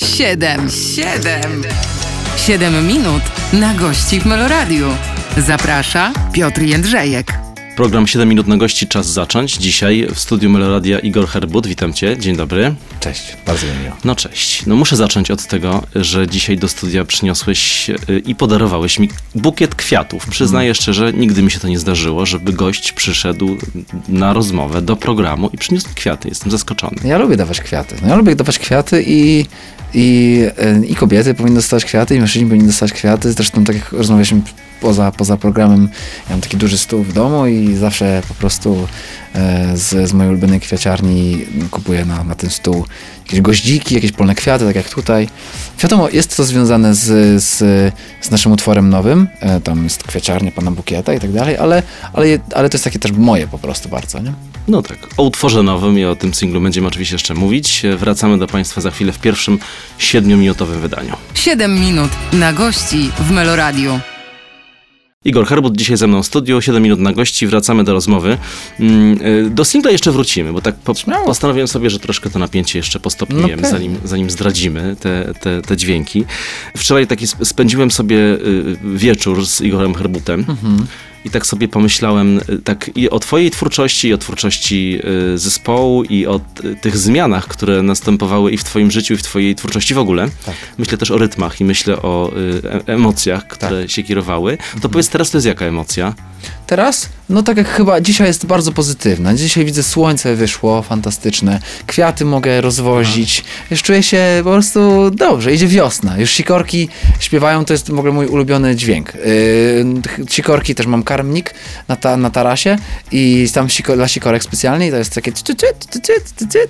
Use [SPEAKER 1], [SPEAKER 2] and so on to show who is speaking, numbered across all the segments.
[SPEAKER 1] Siedem, siedem, siedem minut na gości w Meloradiu. Zaprasza Piotr Jędrzejek.
[SPEAKER 2] Program 7 minut na gości, czas zacząć. Dzisiaj w studiu Meloradia Igor Herbut. Witam cię, dzień dobry.
[SPEAKER 3] Cześć, bardzo mi miło.
[SPEAKER 2] No cześć. No muszę zacząć od tego, że dzisiaj do studia przyniosłeś y, i podarowałeś mi bukiet kwiatów. Przyznaję szczerze, nigdy mi się to nie zdarzyło, żeby gość przyszedł na rozmowę do programu i przyniósł kwiaty. Jestem zaskoczony.
[SPEAKER 3] Ja lubię dawać kwiaty. No, ja lubię dawać kwiaty i, i, e, i kobiety powinny dostawać kwiaty, i mężczyźni powinni dostawać kwiaty. Zresztą tak jak rozmawialiśmy poza, poza programem, ja mam taki duży stół w domu i zawsze po prostu e, z, z mojej ulubionej kwiaciarni kupuję na, na ten stół jakieś goździki, jakieś polne kwiaty, tak jak tutaj. Wiadomo, jest to związane z, z, z naszym utworem nowym, e, tam jest kwiaciarnia pana Bukieta i tak dalej, ale, ale, ale to jest takie też moje po prostu bardzo, nie?
[SPEAKER 2] No tak, o utworze nowym i o tym singlu będziemy oczywiście jeszcze mówić. Wracamy do Państwa za chwilę w pierwszym siedmiominutowym wydaniu.
[SPEAKER 1] Siedem minut na gości w Meloradiu.
[SPEAKER 2] Igor Herbut dzisiaj ze mną w studiu, 7 minut na gości, wracamy do rozmowy. Mm, y, Do singla jeszcze wrócimy, bo tak po, postanowiłem sobie, że troszkę to napięcie jeszcze
[SPEAKER 3] No
[SPEAKER 2] postopniujemy,
[SPEAKER 3] pewnie.
[SPEAKER 2] zanim, zanim zdradzimy te, te, te dźwięki. Wczoraj taki sp- spędziłem sobie y, wieczór z Igorem Herbutem
[SPEAKER 3] Mhm.
[SPEAKER 2] I tak sobie pomyślałem y, tak i o twojej twórczości, i o twórczości y, zespołu, i o tych zmianach, które następowały i w twoim życiu, i w twojej twórczości w ogóle.
[SPEAKER 3] Tak.
[SPEAKER 2] Myślę też o rytmach i myślę o y, e- emocjach, które się kierowały. To powiedz teraz, to jest jaka emocja?
[SPEAKER 3] Teraz? No tak jak chyba dzisiaj jest bardzo pozytywna. Dzisiaj widzę słońce wyszło, fantastyczne. Kwiaty mogę rozwozić. Już czuję się po prostu dobrze. Idzie wiosna. Już sikorki śpiewają, to jest w ogóle mój ulubiony dźwięk. Yy, sikorki też mam karmnik na, ta, na tarasie i tam siko, dla sikorek specjalnie i to jest takie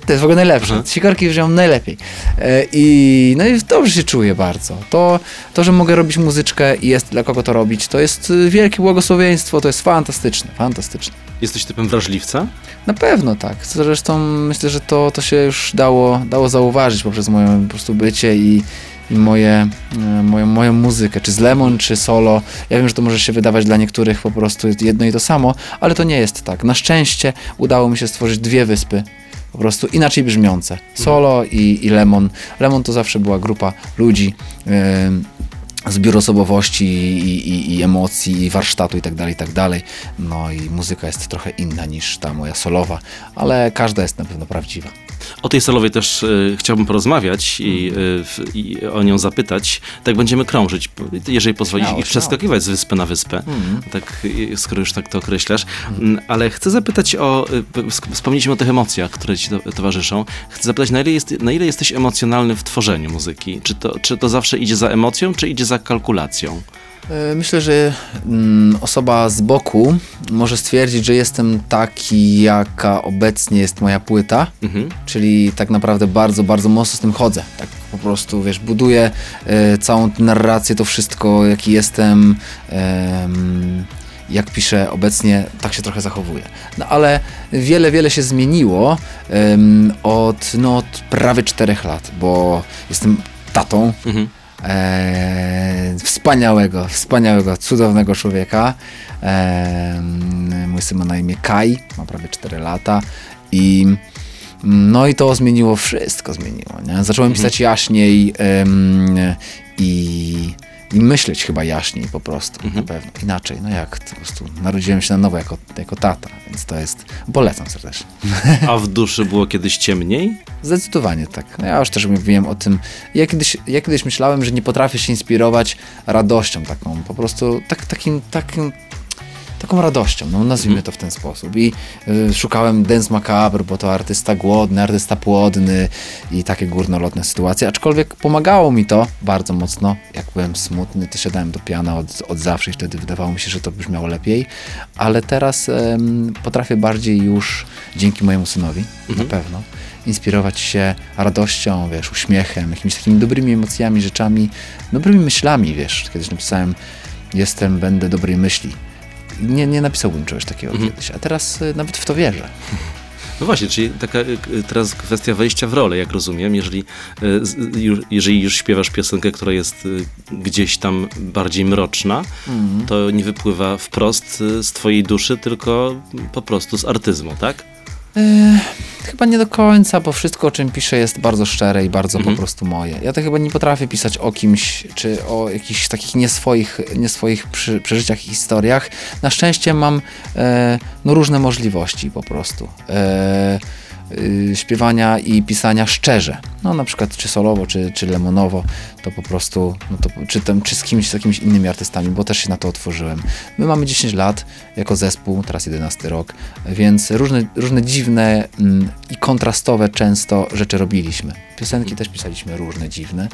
[SPEAKER 3] to jest w ogóle najlepsze.
[SPEAKER 2] Aha.
[SPEAKER 3] Sikorki brzmią najlepiej. Yy, I no i dobrze się czuję bardzo. To, to, że mogę robić muzyczkę i jest dla kogo to robić, to jest wielkie błogosławieństwo, to jest fantastyczne, fantastyczne.
[SPEAKER 2] Jesteś typem wrażliwca?
[SPEAKER 3] Na pewno tak. Zresztą myślę, że to, to się już dało, dało zauważyć poprzez moje po prostu bycie i, i moje, e, moją, moją muzykę, czy z Lemon, czy solo. Ja wiem, że to może się wydawać dla niektórych po prostu jedno i to samo, ale to nie jest tak. Na szczęście udało mi się stworzyć dwie wyspy. Po prostu inaczej brzmiące. Solo i, i Lemon. Lemon to zawsze była grupa ludzi. em, zbiór osobowości i, i, i emocji, i warsztatu i tak dalej, i tak. No i muzyka jest trochę inna niż ta moja solowa, ale każda jest na pewno prawdziwa.
[SPEAKER 2] O tej solowej też y, chciałbym porozmawiać i, y, i o nią zapytać. Tak będziemy krążyć, jeżeli pozwolisz, i przeskakiwać z wyspy na wyspę.
[SPEAKER 3] Mhm.
[SPEAKER 2] Tak, y, skoro już tak to określasz. Mm, Ale chcę zapytać o, y, wspomnieliśmy o tych emocjach, które ci to, towarzyszą. Chcę zapytać, na ile, jest, na ile jesteś emocjonalny w tworzeniu muzyki? Czy to, czy to zawsze idzie za emocją, czy idzie za kalkulacją?
[SPEAKER 3] E, Myślę, że mm, osoba z boku może stwierdzić, że jestem taki, jaka obecnie jest moja płyta,
[SPEAKER 2] Mhm.
[SPEAKER 3] czyli tak naprawdę bardzo, bardzo mocno z tym chodzę. Tak po prostu, wiesz, buduję e, całą narrację, to wszystko, jaki jestem, em, jak piszę obecnie, tak się trochę zachowuję. No ale wiele, wiele się zmieniło od, no, od prawie czterech lat, bo jestem tatą,
[SPEAKER 2] Mhm.
[SPEAKER 3] E, wspaniałego, wspaniałego, cudownego człowieka. E, mój syn ma na imię Kai, ma prawie 4 lata i no i to zmieniło wszystko, zmieniło. Nie? Zacząłem pisać jaśniej em, i, i myśleć chyba jaśniej po prostu, na pewno. Inaczej, no jak, po prostu narodziłem się na nowo jako, jako tata, więc to jest, polecam serdecznie.
[SPEAKER 2] A w duszy było kiedyś ciemniej?
[SPEAKER 3] Zdecydowanie tak. No ja już też mówiłem o tym. Ja kiedyś, ja kiedyś myślałem, że nie potrafię się inspirować radością taką, po prostu tak, takim, takim, taką radością, no nazwijmy to w ten sposób. I y, szukałem Dance Macabre, bo to artysta głodny, artysta płodny i takie górnolotne sytuacje, aczkolwiek pomagało mi to bardzo mocno. Jak byłem smutny, to siadałem do piana od, od zawsze i wtedy wydawało mi się, że to brzmiało lepiej, ale teraz em, potrafię bardziej już dzięki mojemu synowi, na pewno, inspirować się radością, wiesz, uśmiechem, jakimiś takimi dobrymi emocjami, rzeczami, dobrymi myślami, wiesz. Kiedyś napisałem, jestem, będę dobrej myśli. Nie, nie napisałbym czegoś takiego kiedyś, a teraz y, nawet w to wierzę.
[SPEAKER 2] No właśnie, czyli taka y, teraz kwestia wejścia w rolę, jak rozumiem. Jeżeli, y, jeżeli już śpiewasz piosenkę, która jest y, gdzieś tam bardziej mroczna, to nie wypływa wprost y, z twojej duszy, tylko po prostu z artyzmu, tak?
[SPEAKER 3] E, chyba nie do końca, bo wszystko, o czym piszę, jest bardzo szczere i bardzo
[SPEAKER 2] Mhm.
[SPEAKER 3] po prostu moje. Ja to chyba nie potrafię pisać o kimś, czy o jakichś takich nieswoich, nieswoich przy, przeżyciach i historiach. Na szczęście mam e, no, różne możliwości po prostu. E, y, śpiewania i pisania szczerze. No na przykład czy solowo, czy, czy lemonowo, to po prostu, no to, czy, tam, czy z kimś, z jakimiś innymi artystami, bo też się na to otworzyłem. My mamy 10 lat jako zespół, teraz 11 rok, więc różne, różne dziwne mm, i kontrastowe często rzeczy robiliśmy. Piosenki też pisaliśmy różne, dziwne,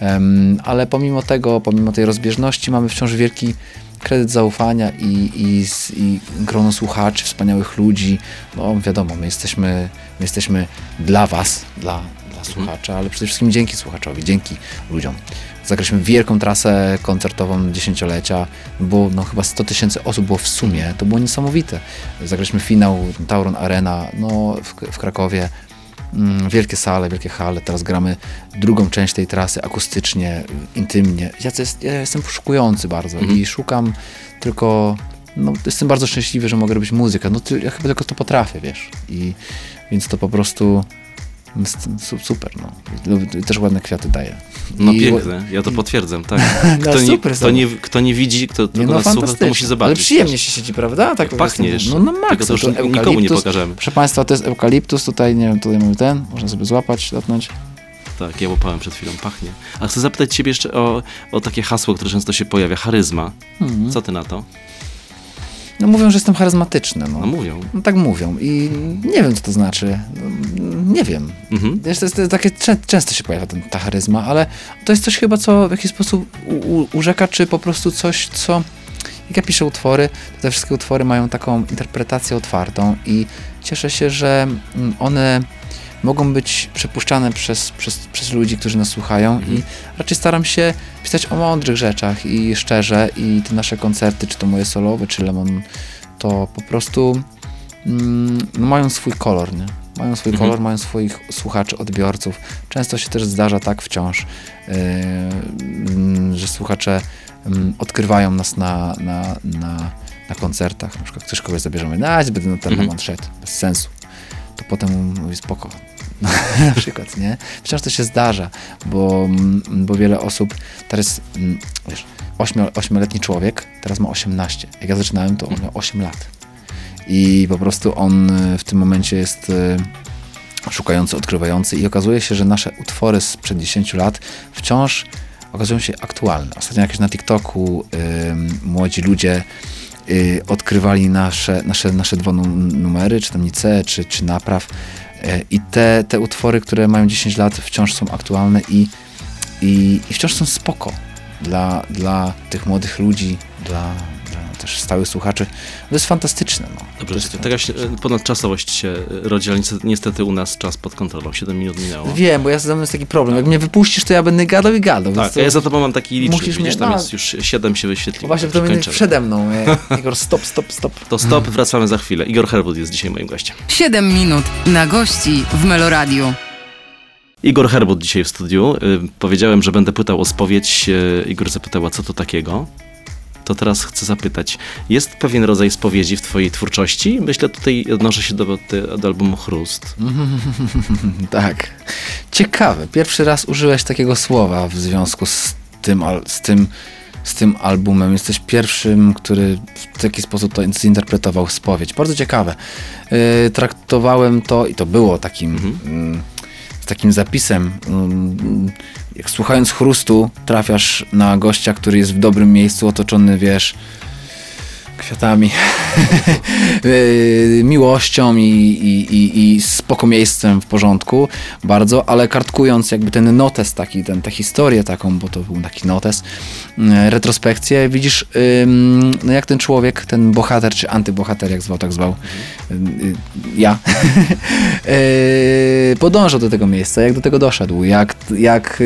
[SPEAKER 3] Em, ale pomimo tego, pomimo tej rozbieżności mamy wciąż wielki kredyt zaufania i, i, i grono słuchaczy, wspaniałych ludzi. No wiadomo, my jesteśmy, my jesteśmy dla was, dla, dla słuchacza, ale przede wszystkim dzięki słuchaczowi, dzięki ludziom. Zagraliśmy wielką trasę koncertową dziesięciolecia, było no, chyba 100 tysięcy osób było w sumie, to było niesamowite. Zagraliśmy finał Tauron Arena no, w, w Krakowie, wielkie sale, wielkie hale. Teraz gramy drugą część tej trasy akustycznie, intymnie. Ja, jest, ja jestem poszukujący bardzo i szukam tylko. No, jestem bardzo szczęśliwy, że mogę robić muzykę. No, ty, ja chyba tylko to potrafię, wiesz. I więc to po prostu super. No. Lub- Też ładne kwiaty daje.
[SPEAKER 2] No
[SPEAKER 3] I-
[SPEAKER 2] piękne, ja to potwierdzam, tak.
[SPEAKER 3] No,
[SPEAKER 2] Kto, nie,
[SPEAKER 3] super
[SPEAKER 2] kto,
[SPEAKER 3] są.
[SPEAKER 2] nie, kto nie widzi, kto
[SPEAKER 3] Nie, no,
[SPEAKER 2] nas słucha, to musi zobaczyć.
[SPEAKER 3] Ale przyjemnie się siedzi, prawda? Tak prostu.
[SPEAKER 2] Pachniesz.
[SPEAKER 3] No na maksa.
[SPEAKER 2] Tylko to już nikomu nie pokażemy.
[SPEAKER 3] Proszę Państwa, to jest eukaliptus. Tutaj, nie wiem, tutaj mamy ten. Można sobie złapać, dotknąć.
[SPEAKER 2] Tak, ja łapałem przed chwilą, pachnie. A chcę zapytać ciebie jeszcze o, o takie hasło, które często się pojawia, charyzma.
[SPEAKER 3] Mhm.
[SPEAKER 2] Co ty na to?
[SPEAKER 3] No mówią, że jestem charyzmatyczny. No.
[SPEAKER 2] No mówią.
[SPEAKER 3] No tak mówią i nie wiem, co to znaczy. No, Nie wiem.
[SPEAKER 2] Mhm.
[SPEAKER 3] Jest, jest takie, czę- często się pojawia ten, ta charyzma, ale to jest coś chyba, co w jakiś sposób u, u, urzeka, czy po prostu coś, co... Jak ja piszę utwory, to te wszystkie utwory mają taką interpretację otwartą i cieszę się, że mm, one mogą być przepuszczane przez, przez, przez ludzi, którzy nas słuchają i raczej staram się pisać o mądrych rzeczach i szczerze i te nasze koncerty, czy to moje solowe, czy Lemon, to po prostu mm, mają swój kolor, nie? Mają swój
[SPEAKER 2] Mhm.
[SPEAKER 3] kolor, mają swoich słuchaczy, odbiorców. Często się też zdarza tak wciąż, yy, że słuchacze mm, odkrywają nas na, na, na, na koncertach. Na przykład ktoś kogoś zabierze, mówi, no, będę na ten
[SPEAKER 2] Mhm.
[SPEAKER 3] Lemon szedł, bez sensu. To potem mówi, spoko. na przykład, nie? Wciąż to się zdarza, bo, mm, bo wiele osób, teraz, mm, wiesz, ośmio, ośmioletni człowiek teraz ma 18. Jak ja zaczynałem, to on miał 8 lat. I po prostu on y, w tym momencie jest y, szukający, odkrywający i okazuje się, że nasze utwory sprzed 10 lat wciąż okazują się aktualne. Ostatnio jakieś na TikToku y, młodzi ludzie y, odkrywali nasze, nasze, nasze dwa num- numery, czy tam Nice, czy, czy Napraw. Y, i te, te utwory, które mają 10 lat wciąż są aktualne i, i, i wciąż są spoko dla, dla tych młodych ludzi, dla też stałych słuchaczy. To jest fantastyczne. No. To
[SPEAKER 2] Dobrze,
[SPEAKER 3] jest
[SPEAKER 2] taka się- ponadczasowość się rodzi, ale niestety, u nas czas pod kontrolą. 7 minut minęło.
[SPEAKER 3] Wiem, bo ja ze mną jest taki problem. Jak mnie wypuścisz, to ja będę gadał i gadał.
[SPEAKER 2] Tak,
[SPEAKER 3] więc
[SPEAKER 2] a ja
[SPEAKER 3] to...
[SPEAKER 2] za tobą mam taki licznik,
[SPEAKER 3] Musisz
[SPEAKER 2] widzisz,
[SPEAKER 3] mnie-
[SPEAKER 2] tam
[SPEAKER 3] no.
[SPEAKER 2] jest już 7 się wyświetliło.
[SPEAKER 3] Właśnie to
[SPEAKER 2] także
[SPEAKER 3] będzie przede mną. e, Igor, stop, stop, stop.
[SPEAKER 2] To stop, wracamy za chwilę. Igor Herwood jest dzisiaj moim gościem.
[SPEAKER 1] 7 minut na gości w Meloradiu.
[SPEAKER 2] Igor Herbut dzisiaj w studiu. Y, Powiedziałem, że będę pytał o spowiedź. Y, Igor zapytała, co to takiego. To teraz chcę zapytać, jest pewien rodzaj spowiedzi w twojej twórczości? Myślę tutaj odnoszę się do, do albumu Chrust.
[SPEAKER 3] Tak. Ciekawe. Pierwszy raz użyłeś takiego słowa w związku z tym, z tym, z tym albumem. Jesteś pierwszym, który w taki sposób to zinterpretował spowiedź. Bardzo ciekawe. Yy, traktowałem to i to było takim, mm, z takim zapisem. mm, jak słuchając chrustu, trafiasz na gościa, który jest w dobrym miejscu, otoczony, wiesz, kwiatami, yy, miłością i, i, i, i spoko miejscem w porządku bardzo, ale kartkując jakby ten notes taki, ten, tę historię taką, bo to był taki notes, yy, retrospekcję, widzisz no jak ten człowiek, ten bohater czy antybohater, jak zwał, tak zwał, yy, ja, yy, podążał do tego miejsca, jak do tego doszedł, jak, jak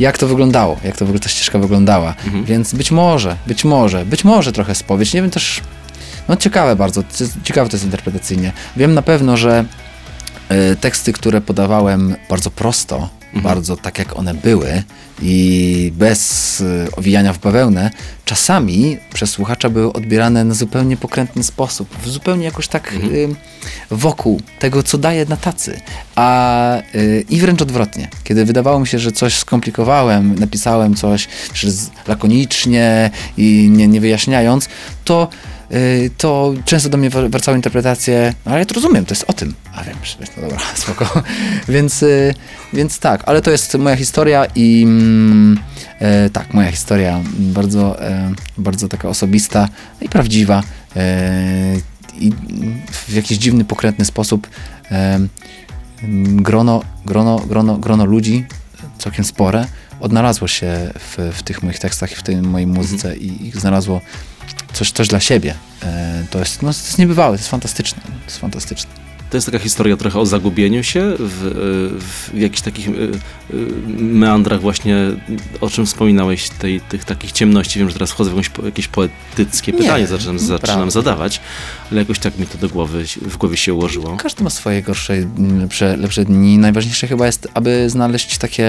[SPEAKER 3] jak to wyglądało, jak to w ogóle ta ścieżka wyglądała. Więc być może, być może, być może trochę spowiedź. Nie wiem też, no ciekawe bardzo, ciekawe to jest interpretacyjnie. Wiem na pewno, że e, teksty, które podawałem bardzo prosto, bardzo tak, jak one były i bez y, owijania w bawełnę, czasami przez słuchacza były odbierane na zupełnie pokrętny sposób, w zupełnie jakoś tak y, wokół tego, co daje na tacy. A y, i wręcz odwrotnie. Kiedy wydawało mi się, że coś skomplikowałem, napisałem coś lakonicznie i nie, nie wyjaśniając, to to często do mnie wr- wracały interpretacje, no ale ja to rozumiem, to jest o tym. A wiem, że no dobra, spoko. więc, y, więc tak, ale to jest moja historia i mm, e, tak, moja historia bardzo, bardzo taka osobista i prawdziwa i w jakiś dziwny, pokrętny sposób grono, grono, grono, grono ludzi, całkiem spore, odnalazło się w, w tych moich tekstach i w tej mojej muzyce i, i znalazło coś, coś dla siebie. E, to, jest, no, to jest niebywałe, to jest fantastyczne. To jest fantastyczne.
[SPEAKER 2] To jest taka historia trochę o zagubieniu się w, w jakichś takich y, y, meandrach właśnie, o czym wspominałeś, tej, tych takich ciemności. Wiem, że teraz wchodzę w jakieś, po- jakieś poetyckie
[SPEAKER 3] Nie,
[SPEAKER 2] pytanie, zaczynam, zaczynam
[SPEAKER 3] prawda.
[SPEAKER 2] zadawać, ale jakoś tak mi to do głowy, w głowie się ułożyło.
[SPEAKER 3] Każdy ma swoje gorsze, mm, lepsze, lepsze dni. Najważniejsze chyba jest, aby znaleźć taki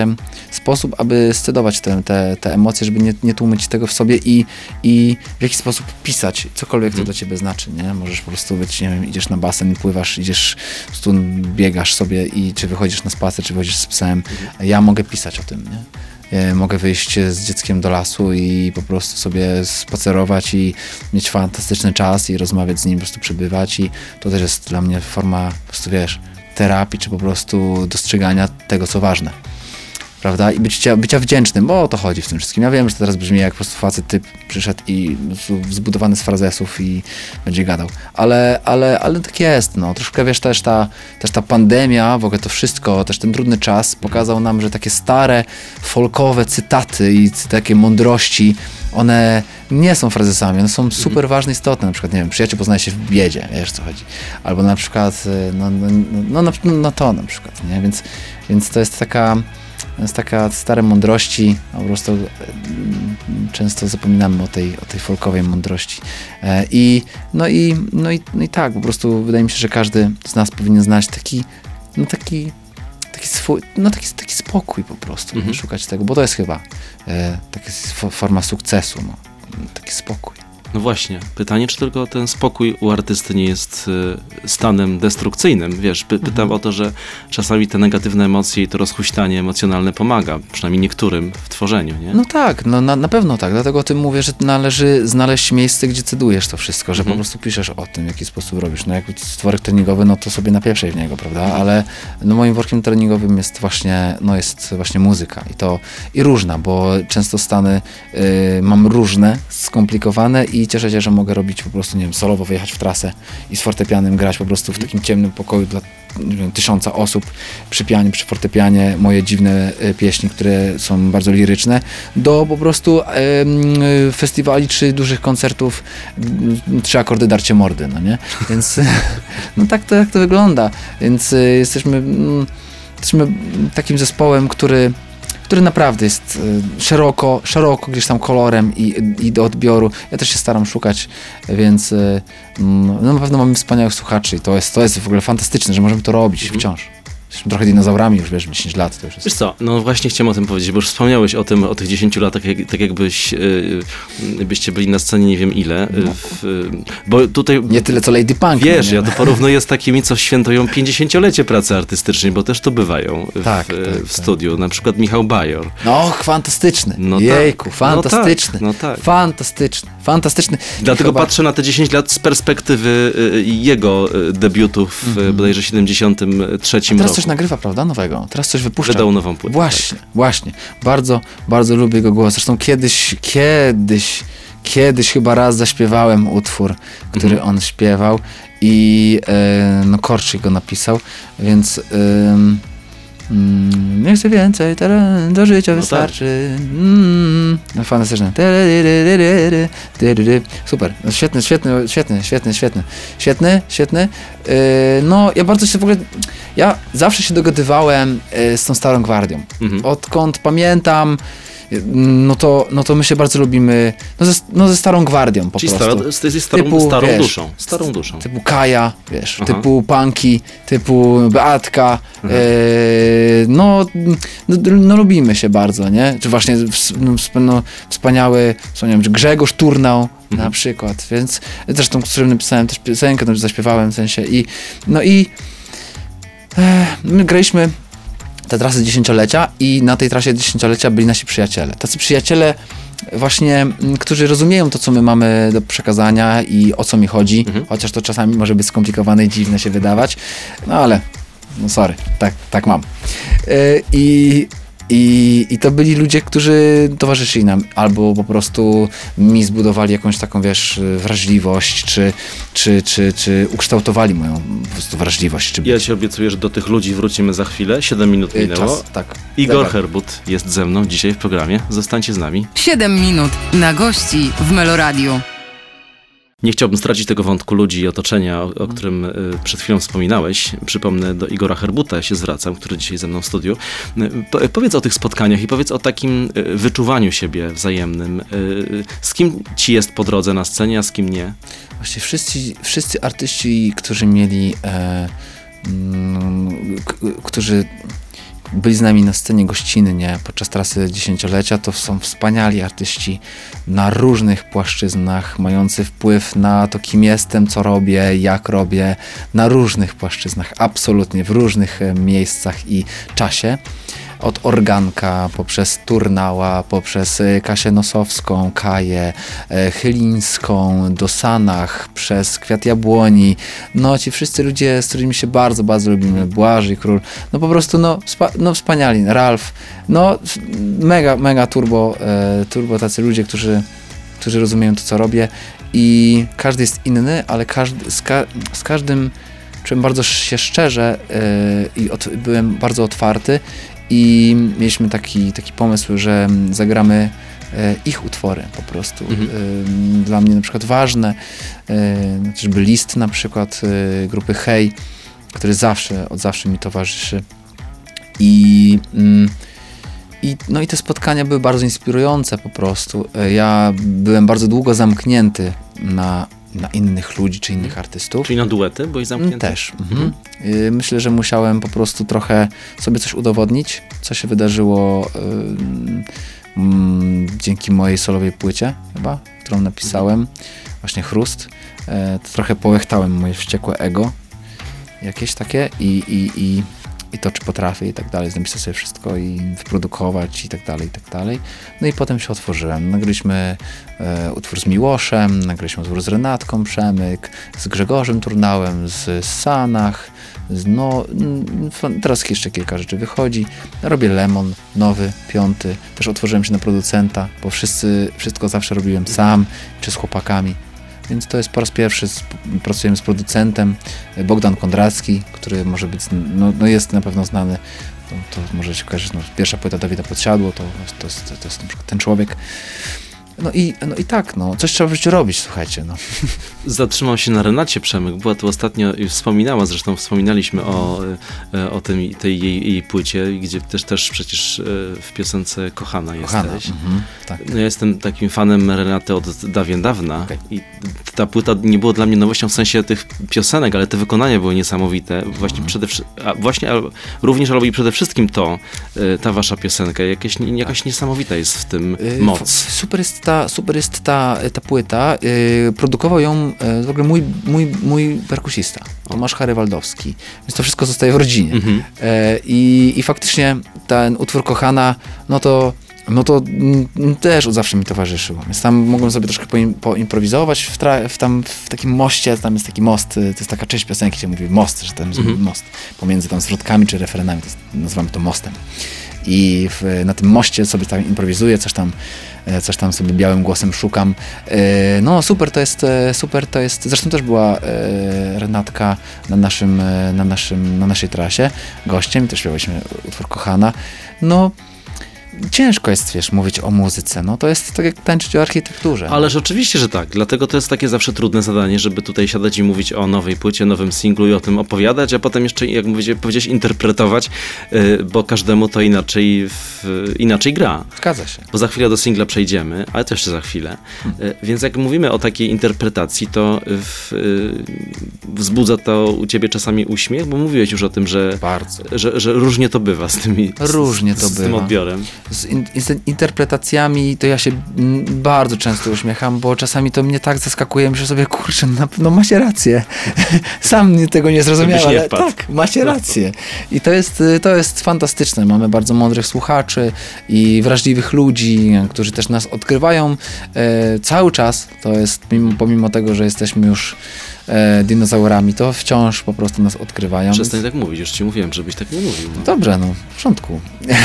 [SPEAKER 3] sposób, aby scedować te, te, te emocje, żeby nie, nie tłumić tego w sobie i, i w jakiś sposób pisać, cokolwiek to
[SPEAKER 2] Mhm.
[SPEAKER 3] dla ciebie znaczy, nie? Możesz po prostu być, nie wiem, idziesz na basen i pływasz, idziesz, po prostu biegasz sobie i czy wychodzisz na spacer, czy wychodzisz z psem. Ja mogę pisać o tym, nie? E, Mogę wyjść z dzieckiem do lasu i po prostu sobie spacerować i mieć fantastyczny czas i rozmawiać z nim, po prostu przebywać i to też jest dla mnie forma, po prostu wiesz, terapii, czy po prostu dostrzegania tego, co ważne. Prawda? I bycia, bycia wdzięcznym, bo o to chodzi w tym wszystkim. Ja wiem, że to teraz brzmi jak po prostu facet typ przyszedł i zbudowany z frazesów i będzie gadał. Ale, ale, ale tak jest, no. Troszkę wiesz, też ta, też ta pandemia, w ogóle to wszystko, też ten trudny czas pokazał nam, że takie stare, folkowe cytaty i takie mądrości, one nie są frazesami, one są super ważne, istotne. Na przykład, nie wiem, przyjaciel poznaje się w biedzie, wiesz co chodzi. Albo na przykład, y, no, no, no, no, no, no to na przykład, nie? Więc, więc to jest taka, to jest taka stare mądrości, po prostu e, często zapominamy o tej, o tej folkowej mądrości. E, I no, i, no, i, no i tak, po prostu wydaje mi się, że każdy z nas powinien znać taki, no taki, taki swój, no taki, taki spokój po prostu,
[SPEAKER 2] Mhm.
[SPEAKER 3] szukać tego, bo to jest chyba e, taka fo- forma sukcesu, no, taki spokój.
[SPEAKER 2] No właśnie, pytanie, czy tylko ten spokój u artysty nie jest y, stanem destrukcyjnym. Wiesz, py, pytam o to, że czasami te negatywne emocje i to rozhuśtanie emocjonalne pomaga, przynajmniej niektórym w tworzeniu, nie?
[SPEAKER 3] No tak, no na, na pewno tak. Dlatego o tym mówię, że należy znaleźć miejsce, gdzie cedujesz to wszystko, że
[SPEAKER 2] Mhm.
[SPEAKER 3] po prostu piszesz o tym, w jaki sposób robisz. No jak stworek treningowy, no to sobie napieprzej w niego, prawda? Ale no moim workiem treningowym jest właśnie, no jest właśnie muzyka i to i różna, bo często stany y, mam różne, skomplikowane i cieszę się, że mogę robić po prostu, nie wiem, solowo wyjechać w trasę i z fortepianem grać po prostu w takim ciemnym pokoju dla wiem, tysiąca osób przy pianie, przy fortepianie, moje dziwne e, pieśni, które są bardzo liryczne, do po prostu e, festiwali czy dużych koncertów, trzy akordy darcie mordy, no nie? Więc no tak to, jak to wygląda. Więc e, jesteśmy, jesteśmy takim zespołem, który który naprawdę jest e, szeroko, szeroko gdzieś tam kolorem i, i do odbioru. Ja też się staram szukać, więc e, no, no na pewno mamy wspaniałych słuchaczy i to jest, to jest w ogóle fantastyczne, że możemy to robić wciąż. Jesteśmy trochę dinozaurami już, wiesz, 10 lat to już jest.
[SPEAKER 2] Wiesz co, no właśnie chciałem o tym powiedzieć, bo już wspomniałeś o tym, o tych 10 latach, jak, tak jakbyś, y, y, byście byli na scenie nie wiem ile, y, w, y, bo tutaj...
[SPEAKER 3] Nie tyle co Lady Punk.
[SPEAKER 2] Wiesz,
[SPEAKER 3] no nie?
[SPEAKER 2] ja to porównuję z takimi, co świętują 50-lecie pracy artystycznej, bo też to bywają w,
[SPEAKER 3] Tak,
[SPEAKER 2] w,
[SPEAKER 3] tak,
[SPEAKER 2] w
[SPEAKER 3] tak.
[SPEAKER 2] studiu. Na przykład Michał Bajor.
[SPEAKER 3] No, fantastyczny.
[SPEAKER 2] No tak.
[SPEAKER 3] Jejku,
[SPEAKER 2] No
[SPEAKER 3] fantastyczny.
[SPEAKER 2] tak, no tak.
[SPEAKER 3] Fantastyczny, fantastyczny.
[SPEAKER 2] Dlatego
[SPEAKER 3] Chyba-
[SPEAKER 2] patrzę na te 10 lat z perspektywy jego debiutu w mm bodajże 73
[SPEAKER 3] A teraz
[SPEAKER 2] roku.
[SPEAKER 3] Coś nagrywa, prawda, nowego. Teraz coś wypuszcza.
[SPEAKER 2] Wydał nową płytę.
[SPEAKER 3] Właśnie, właśnie. Bardzo, bardzo lubię jego głos. Zresztą kiedyś, kiedyś, kiedyś chyba raz zaśpiewałem utwór, który
[SPEAKER 2] Mhm.
[SPEAKER 3] on śpiewał i e, no Korczyk go napisał, więc ym, mm, nie chcę więcej, teraz do życia
[SPEAKER 2] No
[SPEAKER 3] wystarczy. Mm, no fantastyczne. Super, no świetny, świetny, świetny, świetny, świetny, świetny, świetny. Yy, no ja bardzo się w ogóle, ja zawsze się dogadywałem yy, z tą starą gwardią.
[SPEAKER 2] Mhm.
[SPEAKER 3] Odkąd pamiętam, no to, no to my się bardzo lubimy, no ze, no ze starą gwardią po
[SPEAKER 2] Czyli
[SPEAKER 3] prostu.
[SPEAKER 2] stara, z- z starą,
[SPEAKER 3] Typu,
[SPEAKER 2] starą
[SPEAKER 3] wiesz,
[SPEAKER 2] duszą. Starą duszą.
[SPEAKER 3] Typu Kaja, wiesz,
[SPEAKER 2] Aha.
[SPEAKER 3] typu Panki, typu Beatka. E, no, no, no lubimy się bardzo, nie? Czy właśnie no, no, wspaniały, wspomniałem, Grzegorz Turnał
[SPEAKER 2] Mhm.
[SPEAKER 3] na przykład, więc zresztą, z którym napisałem też piosenkę, też zaśpiewałem w sensie i no i e, my graliśmy tę trasę dziesięciolecia i na tej trasie dziesięciolecia byli nasi przyjaciele. Tacy przyjaciele właśnie, którzy rozumieją to, co my mamy do przekazania i o co mi chodzi,
[SPEAKER 2] Mhm.
[SPEAKER 3] chociaż to czasami może być skomplikowane i dziwne się wydawać, no ale, no sorry, tak, tak mam. Yy, I i, I to byli ludzie, którzy towarzyszyli nam, albo po prostu mi zbudowali jakąś taką, wiesz, wrażliwość, czy, czy, czy, czy ukształtowali moją po prostu wrażliwość. Czy
[SPEAKER 2] Ja ci obiecuję, że do tych ludzi wrócimy za chwilę. 7 minut
[SPEAKER 3] Y,
[SPEAKER 2] minęło.
[SPEAKER 3] czas, tak.
[SPEAKER 2] Igor
[SPEAKER 3] Dobra.
[SPEAKER 2] Herbut jest ze mną dzisiaj w programie. Zostańcie z nami.
[SPEAKER 1] 7 minut na gości w Meloradiu.
[SPEAKER 2] Nie chciałbym stracić tego wątku ludzi i otoczenia, o, o którym y, przed chwilą wspominałeś. Przypomnę, do Igora Herbuta się zwracam, który dzisiaj ze mną w studiu. Y, po, powiedz o tych spotkaniach i powiedz o takim y, wyczuwaniu siebie wzajemnym. Z kim ci jest po drodze na scenie, a z kim nie?
[SPEAKER 3] Właściwie wszyscy, wszyscy artyści, którzy mieli, e, mm, k- którzy byli z nami na scenie gościnnie podczas trasy dziesięciolecia, to są wspaniali artyści na różnych płaszczyznach, mający wpływ na to, kim jestem, co robię, jak robię, na różnych płaszczyznach, absolutnie, w różnych e, miejscach i czasie. Od Organka, poprzez Turnała, poprzez e, Kasię Nosowską, Kaję, e, Chylińską, do Sanach, przez Kwiat Jabłoni. No ci wszyscy ludzie, z którymi się bardzo, bardzo lubimy. Błażej Król. No po prostu, no, no wspaniali. Ralf. No mega, mega turbo, e, turbo tacy ludzie, którzy, którzy rozumieją to, co robię i każdy jest inny, ale każdy, z, ka z każdym czułem bardzo się szczerze e, i byłem bardzo otwarty i mieliśmy taki, taki pomysł, że mm, zagramy e, ich utwory po prostu.
[SPEAKER 2] Mhm.
[SPEAKER 3] E, Dla mnie na przykład ważne, e, chociażby list na przykład grupy Hej, który zawsze, od zawsze mi towarzyszy. I, mm, i, no i te spotkania były bardzo inspirujące po prostu. Ja byłem bardzo długo zamknięty na, na innych ludzi czy innych artystów.
[SPEAKER 2] Czyli na duety byłeś zamknięty?
[SPEAKER 3] Też. Mhm. Y, Myślę, że musiałem po prostu trochę sobie coś udowodnić, co się wydarzyło ym, mm, dzięki mojej solowej płycie chyba, którą napisałem, właśnie Chrust. To trochę połechtałem moje wściekłe ego jakieś takie i, i, i, i to, czy potrafię i tak dalej, napisać sobie wszystko i wyprodukować i tak dalej, i tak dalej. No i potem się otworzyłem. Nagraliśmy e, utwór z Miłoszem, nagraliśmy utwór z Renatką Przemyk, z Grzegorzem Turnałem, z, Sanach, z no, teraz jeszcze kilka rzeczy wychodzi. Robię Lemon, nowy, piąty. Też otworzyłem się na producenta, bo wszyscy, wszystko zawsze robiłem sam, czy z chłopakami. Więc to jest po raz pierwszy, z, pracujemy z producentem, Bogdan Kondracki, który może być, no, no jest na pewno znany, to, to może się kojarzyć, no, pierwsza płyta Dawida Podsiadło, to, to, to jest ten człowiek. No i, no i tak, no, coś trzeba w życiu robić, słuchajcie, no.
[SPEAKER 2] Zatrzymał się na Renacie Przemyk. Była tu ostatnio i wspominała, zresztą wspominaliśmy o, e, o tym, tej jej, jej płycie, gdzie też, też przecież e, w piosence Kochana jesteś.
[SPEAKER 3] Kochana, mhm, tak.
[SPEAKER 2] No ja jestem takim fanem Renaty od dawien dawna
[SPEAKER 3] Okej.
[SPEAKER 2] i ta płyta nie była dla mnie nowością w sensie tych piosenek, ale te wykonania były niesamowite. Właśnie
[SPEAKER 3] Mhm.
[SPEAKER 2] przede a właśnie a również ale i przede wszystkim to, e, ta wasza piosenka, jakieś, jakaś niesamowita jest w tym moc.
[SPEAKER 3] f- Super jest ta, super jest ta, ta płyta. Y, produkował ją y, w ogóle mój, mój, mój perkusista, Tomasz Harywaldowski. Więc to wszystko zostaje w rodzinie.
[SPEAKER 2] Mhm.
[SPEAKER 3] E, i, I faktycznie ten utwór Kochana, no to no to też od zawsze mi towarzyszył. Więc tam mogłem sobie troszkę poim, poimprowizować w, tra, w, tam, w takim moście, tam jest taki most, y, to jest taka część piosenki, gdzie mówi most, że tam jest
[SPEAKER 2] Mhm.
[SPEAKER 3] most pomiędzy tam zwrotkami czy referenami, to jest, nazywamy to mostem. I w, na tym moście sobie tam improwizuję, coś tam, e, coś tam sobie białym głosem szukam. E, No super to jest, e, super to jest, zresztą też była Renatka na naszym, na naszym, na naszej trasie gościem, też śpiewaliśmy utwór Kochana. No ciężko jest, wiesz, mówić o muzyce. No to jest tak jak tańczyć o architekturze.
[SPEAKER 2] Ależ oczywiście, że tak. Dlatego to jest takie zawsze trudne zadanie, żeby tutaj siadać i mówić o nowej płycie, nowym singlu i o tym opowiadać, a potem jeszcze, jak mówicie, powiedziałeś, interpretować, y, bo każdemu to inaczej, inaczej gra.
[SPEAKER 3] Zgadza się.
[SPEAKER 2] Bo za chwilę do singla przejdziemy, ale to jeszcze za chwilę. Y, Więc jak mówimy o takiej interpretacji, to w, y, wzbudza to u ciebie czasami uśmiech, bo mówiłeś już o tym, że,
[SPEAKER 3] Bardzo.
[SPEAKER 2] że, że różnie to bywa z tymi
[SPEAKER 3] Różnie
[SPEAKER 2] z,
[SPEAKER 3] to
[SPEAKER 2] z tym
[SPEAKER 3] bywa.
[SPEAKER 2] odbiorem.
[SPEAKER 3] Z, in, z interpretacjami to ja się bardzo często uśmiecham, bo czasami to mnie tak zaskakuje, myślę sobie, kurczę, no, no macie rację. Sam tego nie zrozumiałem, ale
[SPEAKER 2] wpadł.
[SPEAKER 3] tak, macie rację. I to jest, y, to jest fantastyczne. Mamy bardzo mądrych słuchaczy i wrażliwych ludzi, którzy też nas odkrywają e, cały czas. To jest, mimo, pomimo tego, że jesteśmy już e, dinozaurami, to wciąż po prostu nas odkrywają.
[SPEAKER 2] Przestań tak mówić, już ci mówiłem, żebyś tak nie mówił. No.
[SPEAKER 3] Dobrze, no, w porządku.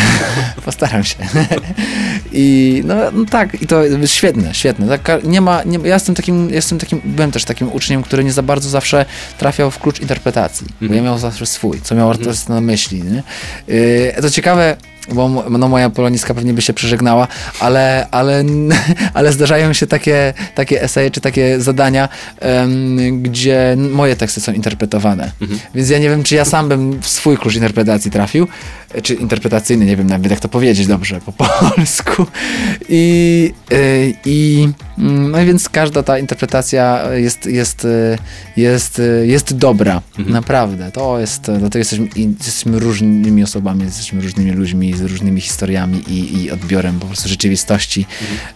[SPEAKER 3] Postaram się. I no, no tak, i to jest świetne, świetne. Tak, nie ma, nie, ja jestem takim, jestem takim, byłem też takim uczniem, który nie za bardzo zawsze trafiał w klucz interpretacji, bo ja
[SPEAKER 2] Mhm.
[SPEAKER 3] miał zawsze swój, co miał artysta na myśli. Nie? Yy, to ciekawe, bo no, moja poloniska pewnie by się przeżegnała, ale, ale, ale zdarzają się takie, takie eseje czy takie zadania, em, gdzie moje teksty są interpretowane.
[SPEAKER 2] Mhm.
[SPEAKER 3] Więc ja nie wiem, czy ja sam bym w swój klucz interpretacji trafił, czy interpretacyjny, nie wiem nawet jak to powiedzieć dobrze po polsku. I, y, i mm, no więc każda ta interpretacja jest, jest, y, jest, jest dobra,
[SPEAKER 2] Mhm.
[SPEAKER 3] naprawdę. To jest, dlatego jesteśmy, jesteśmy różnymi osobami, jesteśmy różnymi ludźmi z różnymi historiami i, i odbiorem po prostu rzeczywistości,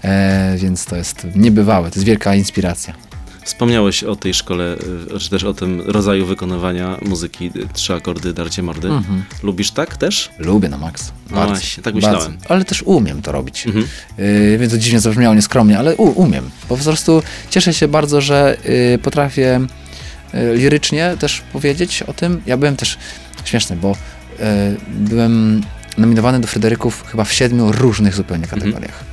[SPEAKER 3] e, więc to jest niebywałe, to jest wielka inspiracja.
[SPEAKER 2] Wspomniałeś o tej szkole, y, czy też o tym rodzaju wykonywania muzyki, y, trzy akordy, darcie mordy.
[SPEAKER 3] Mhm.
[SPEAKER 2] Lubisz tak też?
[SPEAKER 3] Lubię na maks.
[SPEAKER 2] No
[SPEAKER 3] Bardzo,
[SPEAKER 2] właśnie, tak myślałem.
[SPEAKER 3] Bardzo. Ale też umiem to robić.
[SPEAKER 2] Mhm.
[SPEAKER 3] Yy, więc to dziwnie zabrzmiało nieskromnie, ale u, umiem. Po prostu cieszę się bardzo, że yy, potrafię yy, lirycznie też powiedzieć o tym. Ja byłem też śmieszny, bo byłem nominowany do Fryderyków chyba w siedmiu różnych zupełnie kategoriach.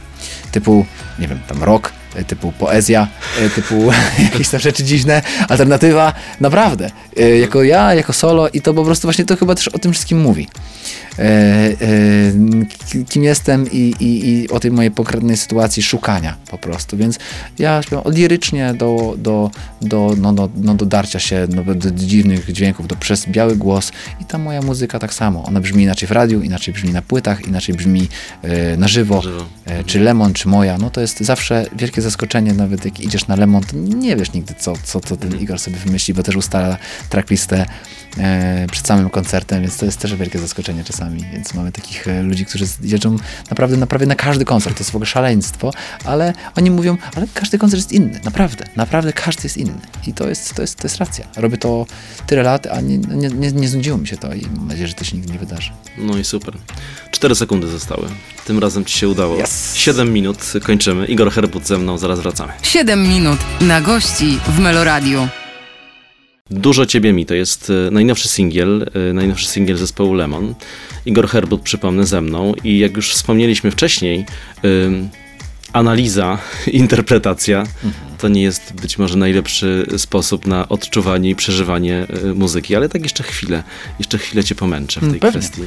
[SPEAKER 3] Typu, nie wiem, tam rock, y, typu poezja, y, typu jakieś tam rzeczy dziwne, alternatywa, naprawdę. Y, Jako ja, jako solo i to po prostu właśnie to chyba też o tym wszystkim mówi. E, e, kim jestem i, i, i o tej mojej pokrętnej sytuacji szukania po prostu, więc ja śpiewam lirycznie do, do, do, no, do, no, do darcia się no, do, dziwnych dźwięków, do przez biały głos i ta moja muzyka tak samo, ona brzmi inaczej w radiu, inaczej brzmi na płytach, inaczej brzmi e, na żywo,
[SPEAKER 2] Na żywo.
[SPEAKER 3] E, czy Lemon, czy moja, no to jest zawsze wielkie zaskoczenie, nawet jak idziesz na Lemon, to nie wiesz nigdy, co, co to ten Igor sobie wymyśli, bo też ustala tracklistę przed samym koncertem, więc to jest też wielkie zaskoczenie czasami, więc mamy takich e, ludzi, którzy jeżdżą naprawdę, naprawdę na każdy koncert, to jest w ogóle szaleństwo, ale oni mówią, ale każdy koncert jest inny, naprawdę, naprawdę każdy jest inny i to jest, to jest, to jest racja. Robię to tyle lat, a nie, nie, nie, nie znudziło mi się to i mam nadzieję, że to się nigdy nie wydarzy.
[SPEAKER 2] No i super. Cztery sekundy zostały. Tym razem ci się udało.
[SPEAKER 3] Yes.
[SPEAKER 2] Siedem minut, kończymy. Igor Herbut ze mną, zaraz wracamy.
[SPEAKER 1] 7 minut na gości w Meloradiu.
[SPEAKER 2] Dużo Ciebie mi to jest e, najnowszy singiel, e, najnowszy singiel zespołu Lemon. Igor Herbut, przypomnę, ze mną i jak już wspomnieliśmy wcześniej, analiza, interpretacja to nie jest być może najlepszy sposób na odczuwanie i przeżywanie e, muzyki, ale tak jeszcze chwilę, jeszcze chwilę Cię pomęczę w tej
[SPEAKER 3] Mm, pewnie.
[SPEAKER 2] kwestii.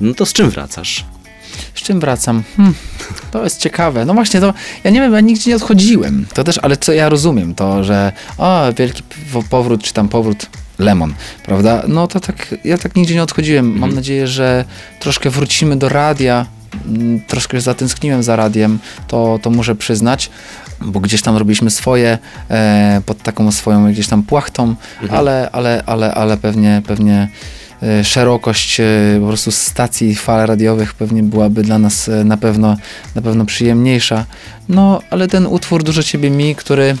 [SPEAKER 2] No to z czym wracasz?
[SPEAKER 3] Z czym wracam? Hmm, to jest ciekawe. No właśnie, to ja nie wiem, ja nigdzie nie odchodziłem. To też, ale co ja rozumiem, to, że o, wielki powrót, czy tam powrót Lemon, prawda? No to tak, ja tak nigdzie nie odchodziłem. Mam nadzieję, że troszkę wrócimy do radia. Mm, Troszkę zatęskniłem za radiem, to, to muszę przyznać, bo gdzieś tam robiliśmy swoje e, pod taką swoją gdzieś tam płachtą, ale, ale, ale, ale pewnie, pewnie szerokość e, po prostu stacji fal radiowych pewnie byłaby dla nas e, na pewno, na pewno przyjemniejsza. No, ale ten utwór Dużo Ciebie Mi, który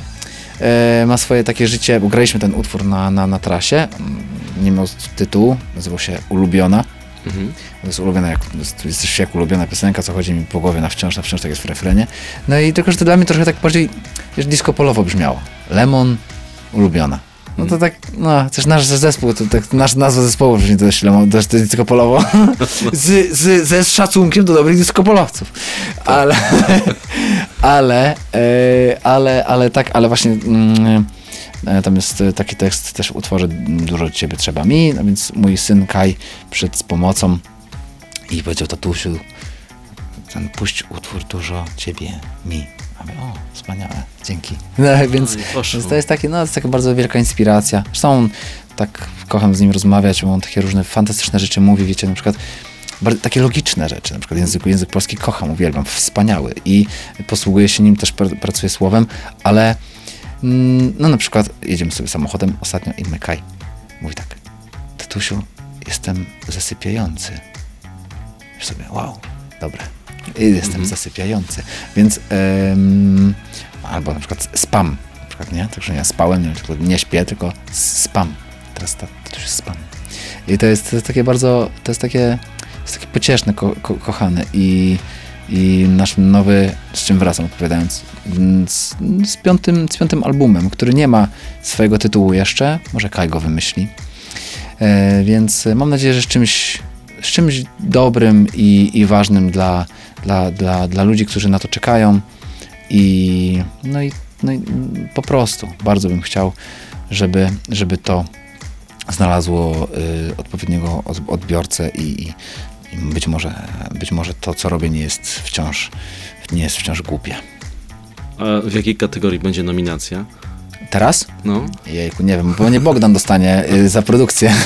[SPEAKER 3] e, ma swoje takie życie, bo graliśmy ten utwór na, na, na trasie, mm, nie miał tytułu, nazywał się Ulubiona.
[SPEAKER 2] Mhm.
[SPEAKER 3] To jest ulubiona, jak, to jest, to jest też jak ulubiona piosenka, co chodzi mi po głowie na wciąż, na wciąż tak jest w refrenie. No i tylko, że to dla mnie trochę tak bardziej, wiesz, disco polowo brzmiało. Lemon, ulubiona. No to tak, no, też nasz zespół, to tak, nasz nazwa zespołu brzmi też, lemon, też to jest disco polowo. z, z, ze szacunkiem do dobrych disco polowców. Ale, ale, e, ale, ale tak, ale właśnie... Mm, E, Tam jest taki tekst też w utworze Dużo Ciebie trzeba mi, no więc mój syn Kaj przyszedł z pomocą i powiedział tatusiu, ten puść utwór dużo ciebie, mi. O, wspaniałe, dzięki. No, więc,
[SPEAKER 2] poszło.
[SPEAKER 3] więc to jest takie, no, to jest taka bardzo wielka inspiracja. Zresztą tak kocham z nim rozmawiać, bo on takie różne fantastyczne rzeczy mówi, wiecie, na przykład takie logiczne rzeczy, na przykład język, język polski kocham, uwielbiam, wspaniały i posługuję się nim, też pr pracuję słowem, ale mm, no na przykład jedziemy sobie samochodem ostatnio i Mykaj mówi tak, Tatusiu, jestem zasypiający. Już sobie, wow, dobre. Jestem zasypiający. Więc albo na przykład spam. Na przykład, nie? Także nie spałem, nie, tylko nie śpię, tylko spam. Teraz to, to już jest spam. I to jest, to jest takie bardzo, to jest takie, jest takie pocieszne, ko, ko, kochane i, i nasz nowy, z czym wracam odpowiadając, z, z, piątym, z piątym albumem, który nie ma swojego tytułu jeszcze, może Kaj go wymyśli, E, Więc mam nadzieję, że z czymś, z czymś dobrym i, i ważnym dla, dla, dla, dla ludzi, którzy na to czekają. I, no, i, no i po prostu bardzo bym chciał, żeby, żeby to znalazło y, odpowiedniego od- odbiorcę i, i i być może, być może to, co robię, nie jest wciąż, nie jest wciąż głupie.
[SPEAKER 2] A w jakiej kategorii będzie nominacja?
[SPEAKER 3] Teraz?
[SPEAKER 2] No,
[SPEAKER 3] Jejku, nie wiem, bo nie Bogdan dostanie y, za produkcję.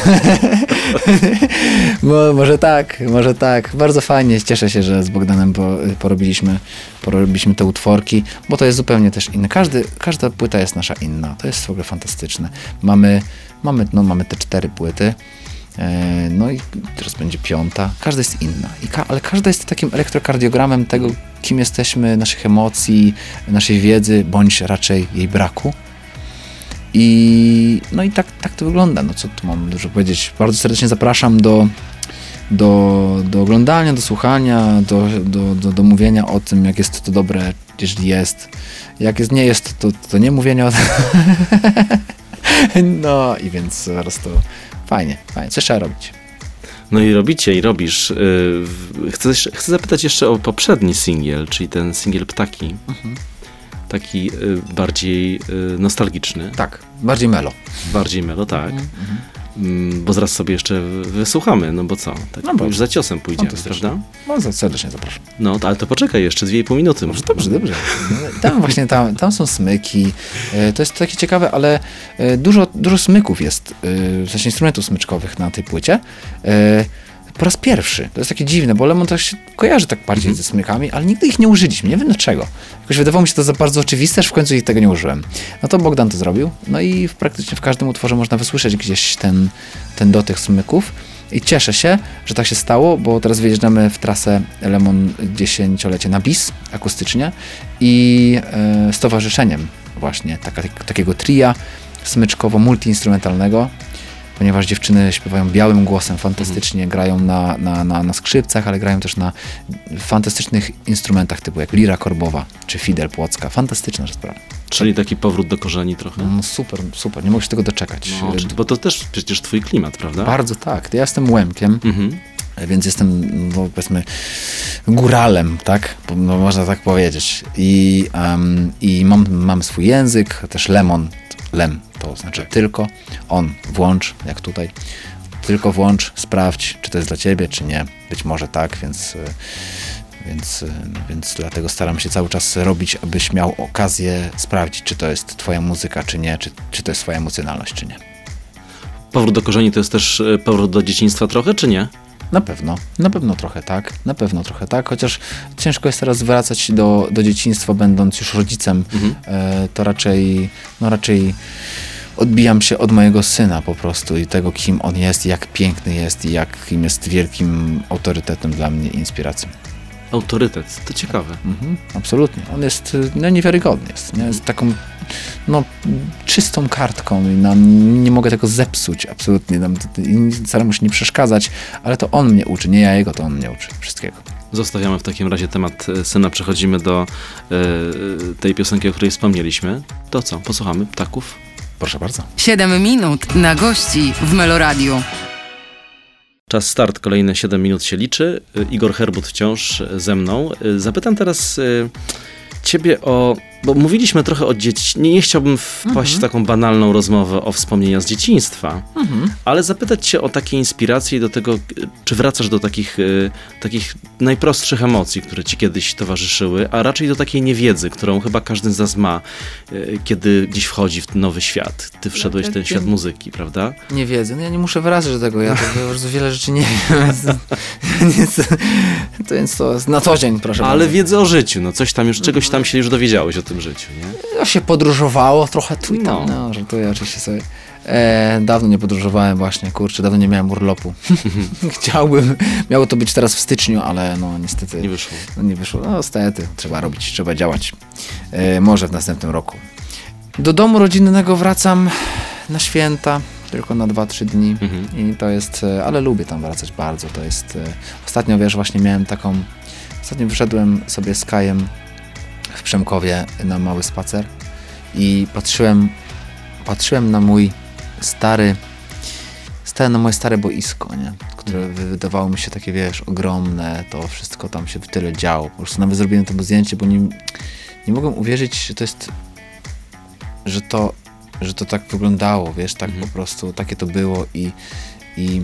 [SPEAKER 3] Bo, może tak, może tak. Bardzo fajnie, cieszę się, że z Bogdanem y, porobiliśmy, porobiliśmy te utworki, bo to jest zupełnie też inne. Każdy, każda płyta jest nasza inna. To jest w ogóle fantastyczne. Mamy, mamy, no, mamy te cztery płyty. e, No i teraz będzie piąta. Każda jest inna. Ka- ale każda jest takim elektrokardiogramem tego, kim jesteśmy, naszych emocji, naszej wiedzy, bądź raczej jej braku. I no i tak, tak to wygląda. No co tu mam dużo powiedzieć. Bardzo serdecznie zapraszam do, do, do oglądania, do słuchania, do, do, do, do mówienia o tym, jak jest to dobre, jeżeli jest. Jak jest, nie jest, to, to nie mówienia o tym. No i więc po prostu fajnie, fajnie. Co trzeba robić?
[SPEAKER 2] no i robicie i robisz. W- Chcę, chcę zapytać jeszcze o poprzedni singiel, czyli ten singiel Ptaki. Taki y, bardziej y, nostalgiczny,
[SPEAKER 3] Tak, bardziej melo.
[SPEAKER 2] bardziej melo, tak. Mm, Bo zaraz sobie jeszcze wysłuchamy, no bo co? Tak
[SPEAKER 3] No bo-
[SPEAKER 2] już za ciosem pójdziemy, prawda?
[SPEAKER 3] Bardzo serdecznie zapraszam.
[SPEAKER 2] No, ale to poczekaj jeszcze, dwie i pół minuty.
[SPEAKER 3] Dobrze, dobrze, dobrze. No, Tam właśnie, tam, tam są smyki. E, To jest takie ciekawe, ale e, dużo, dużo smyków jest, e, w sensie instrumentów smyczkowych na tej płycie. E, Po raz pierwszy. To jest takie dziwne, bo Lemon tak się kojarzy tak bardziej ze smykami, ale nigdy ich nie użyliśmy. Nie wiem dlaczego. Jakoś wydawało mi się to za bardzo oczywiste, że w końcu ich tego nie użyłem. No to Bogdan to zrobił. No i w, praktycznie w każdym utworze można wysłyszeć gdzieś ten, ten dotyk smyków. I cieszę się, że tak się stało, bo teraz wyjeżdżamy w trasę Lemon dziesięciolecie na bis akustycznie i e, z towarzyszeniem właśnie taka, takiego tria smyczkowo-multiinstrumentalnego, ponieważ dziewczyny śpiewają białym głosem, fantastycznie grają na, na, na, na skrzypcach, ale grają też na fantastycznych instrumentach typu jak lira korbowa czy fidel płocka. Fantastyczna sprawa.
[SPEAKER 2] Czyli taki powrót do korzeni trochę.
[SPEAKER 3] No, super, super, nie mogę się tego doczekać.
[SPEAKER 2] No, bo to też przecież twój klimat, prawda?
[SPEAKER 3] Bardzo tak. Ja jestem łemkiem,
[SPEAKER 2] Mhm.
[SPEAKER 3] więc jestem, no, powiedzmy, góralem, tak? No, można tak powiedzieć. I, em, i mam, mam swój język, też lemon, lem to znaczy tylko, on, włącz, jak tutaj, tylko włącz, sprawdź, czy to jest dla ciebie, czy nie. Być może tak, więc, y, więc, y, więc dlatego staram się cały czas robić, abyś miał okazję sprawdzić, czy to jest twoja muzyka, czy nie, czy, czy to jest twoja emocjonalność, czy nie.
[SPEAKER 2] Powrót do korzeni to jest też e, powrót do dzieciństwa trochę, czy nie?
[SPEAKER 3] Na pewno, na pewno trochę tak, na pewno trochę tak, chociaż ciężko jest teraz wracać do, do dzieciństwa, będąc już rodzicem, e, to raczej, no raczej odbijam się od mojego syna po prostu i tego, kim on jest, jak piękny jest i jakim jest wielkim autorytetem dla mnie i inspiracją.
[SPEAKER 2] Autorytet, to ciekawe.
[SPEAKER 3] Mhm, absolutnie. On jest y, no, niewiarygodny. Jest, nie? jest taką no, czystą kartką i nam, nie mogę tego zepsuć absolutnie. I staram się nie przeszkadzać, ale to on mnie uczy, nie ja jego, to on mnie uczy wszystkiego.
[SPEAKER 2] Zostawiamy w takim razie temat e, syna, przechodzimy do e, tej piosenki, o której wspomnieliśmy. To co, posłuchamy ptaków?
[SPEAKER 3] Proszę bardzo.
[SPEAKER 1] 7 minut na gości w Meloradiu.
[SPEAKER 2] Czas start, kolejne 7 minut się liczy. E, Igor Herbut wciąż ze mną. E, Zapytam teraz e, ciebie o bo mówiliśmy trochę o dzieci. Nie, nie chciałbym wpaść w taką banalną rozmowę o wspomnienia z dzieciństwa, ale zapytać cię o takie inspiracje i do tego, y, czy wracasz do takich, y, takich najprostszych emocji, które ci kiedyś towarzyszyły, a raczej do takiej niewiedzy, którą chyba każdy z nas ma, y, kiedy gdzieś wchodzi w ten nowy świat. Ty wszedłeś w ten świat muzyki, prawda?
[SPEAKER 3] Nie wiedzę, no ja nie muszę wracać do tego, ja to bardzo wiele rzeczy nie wiem, więc, więc, to, jest na co dzień, proszę
[SPEAKER 2] Ale
[SPEAKER 3] bardzo.
[SPEAKER 2] wiedzę o życiu, no coś tam już, czegoś tam się już dowiedziałeś o tym życiu, nie?
[SPEAKER 3] Ja się podróżowało trochę tu i tam,
[SPEAKER 2] No.
[SPEAKER 3] no, żartuję oczywiście sobie. E, dawno nie podróżowałem właśnie, kurczę, dawno nie miałem urlopu. Chciałbym, miało to być teraz w styczniu, ale no niestety
[SPEAKER 2] Nie wyszło.
[SPEAKER 3] no, nie wyszło. No niestety, trzeba robić, trzeba działać. E, może w następnym roku. Do domu rodzinnego wracam na święta, tylko na 2-3 dni
[SPEAKER 2] Mhm.
[SPEAKER 3] i to jest, e, ale lubię tam wracać bardzo, to jest, e, ostatnio wiesz, właśnie miałem taką, ostatnio wyszedłem sobie z Kajem w Przemkowie na mały spacer i patrzyłem, patrzyłem na mój stary, stałem na moje stare boisko, nie? które wy- wydawało mi się takie, wiesz, ogromne, to wszystko tam się w tyle działo. Po prostu nawet zrobiłem to zdjęcie, bo nie, nie mogłem uwierzyć, że to jest, że to, że to tak wyglądało, wiesz, tak
[SPEAKER 2] Mhm.
[SPEAKER 3] po prostu, takie to było i, i,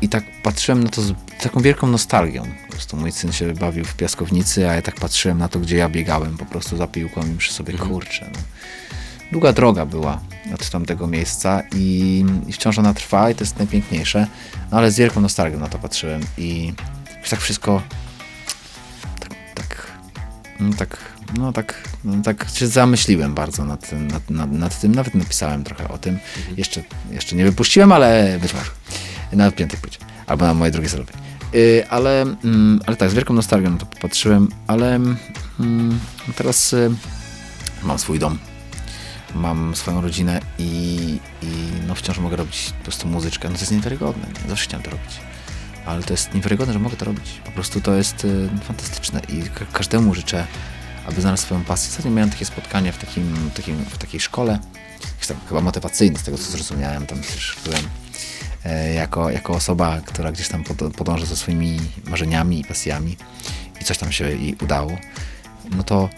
[SPEAKER 3] i tak patrzyłem na to z taką wielką nostalgią. Po prostu mój syn się bawił w piaskownicy, a ja tak patrzyłem na to, gdzie ja biegałem po prostu za piłką i przy sobie,
[SPEAKER 2] Mhm.
[SPEAKER 3] kurczę, no. Długa droga była od tamtego miejsca i, i wciąż ona trwa i to jest najpiękniejsze, no ale z wielką nostalgią na to patrzyłem i tak wszystko tak, tak, no tak, no tak, tak się zamyśliłem bardzo nad, tym- nad, nad, nad tym, nawet napisałem trochę o tym, jeszcze, jeszcze nie wypuściłem, ale być może na piątej płycie, albo na mojej drugiej solowej. Yy, ale, mm, ale tak, z wielką nostalgią na to popatrzyłem, ale mm, teraz y, mam swój dom, mam swoją rodzinę i, i no wciąż mogę robić po prostu muzyczkę. No to jest niewiarygodne, nie? zawsze chciałem to robić. Ale to jest niewiarygodne, że mogę to robić. Po prostu to jest y, fantastyczne i ka- każdemu życzę, aby znaleźć swoją pasję. Ostatnio miałem takie spotkanie w, takim, takim, w takiej szkole, chyba motywacyjne, z tego co zrozumiałem, tam też byłem e, jako, jako osoba, która gdzieś tam pod, podąża za swoimi marzeniami i pasjami i coś tam się jej udało, no to,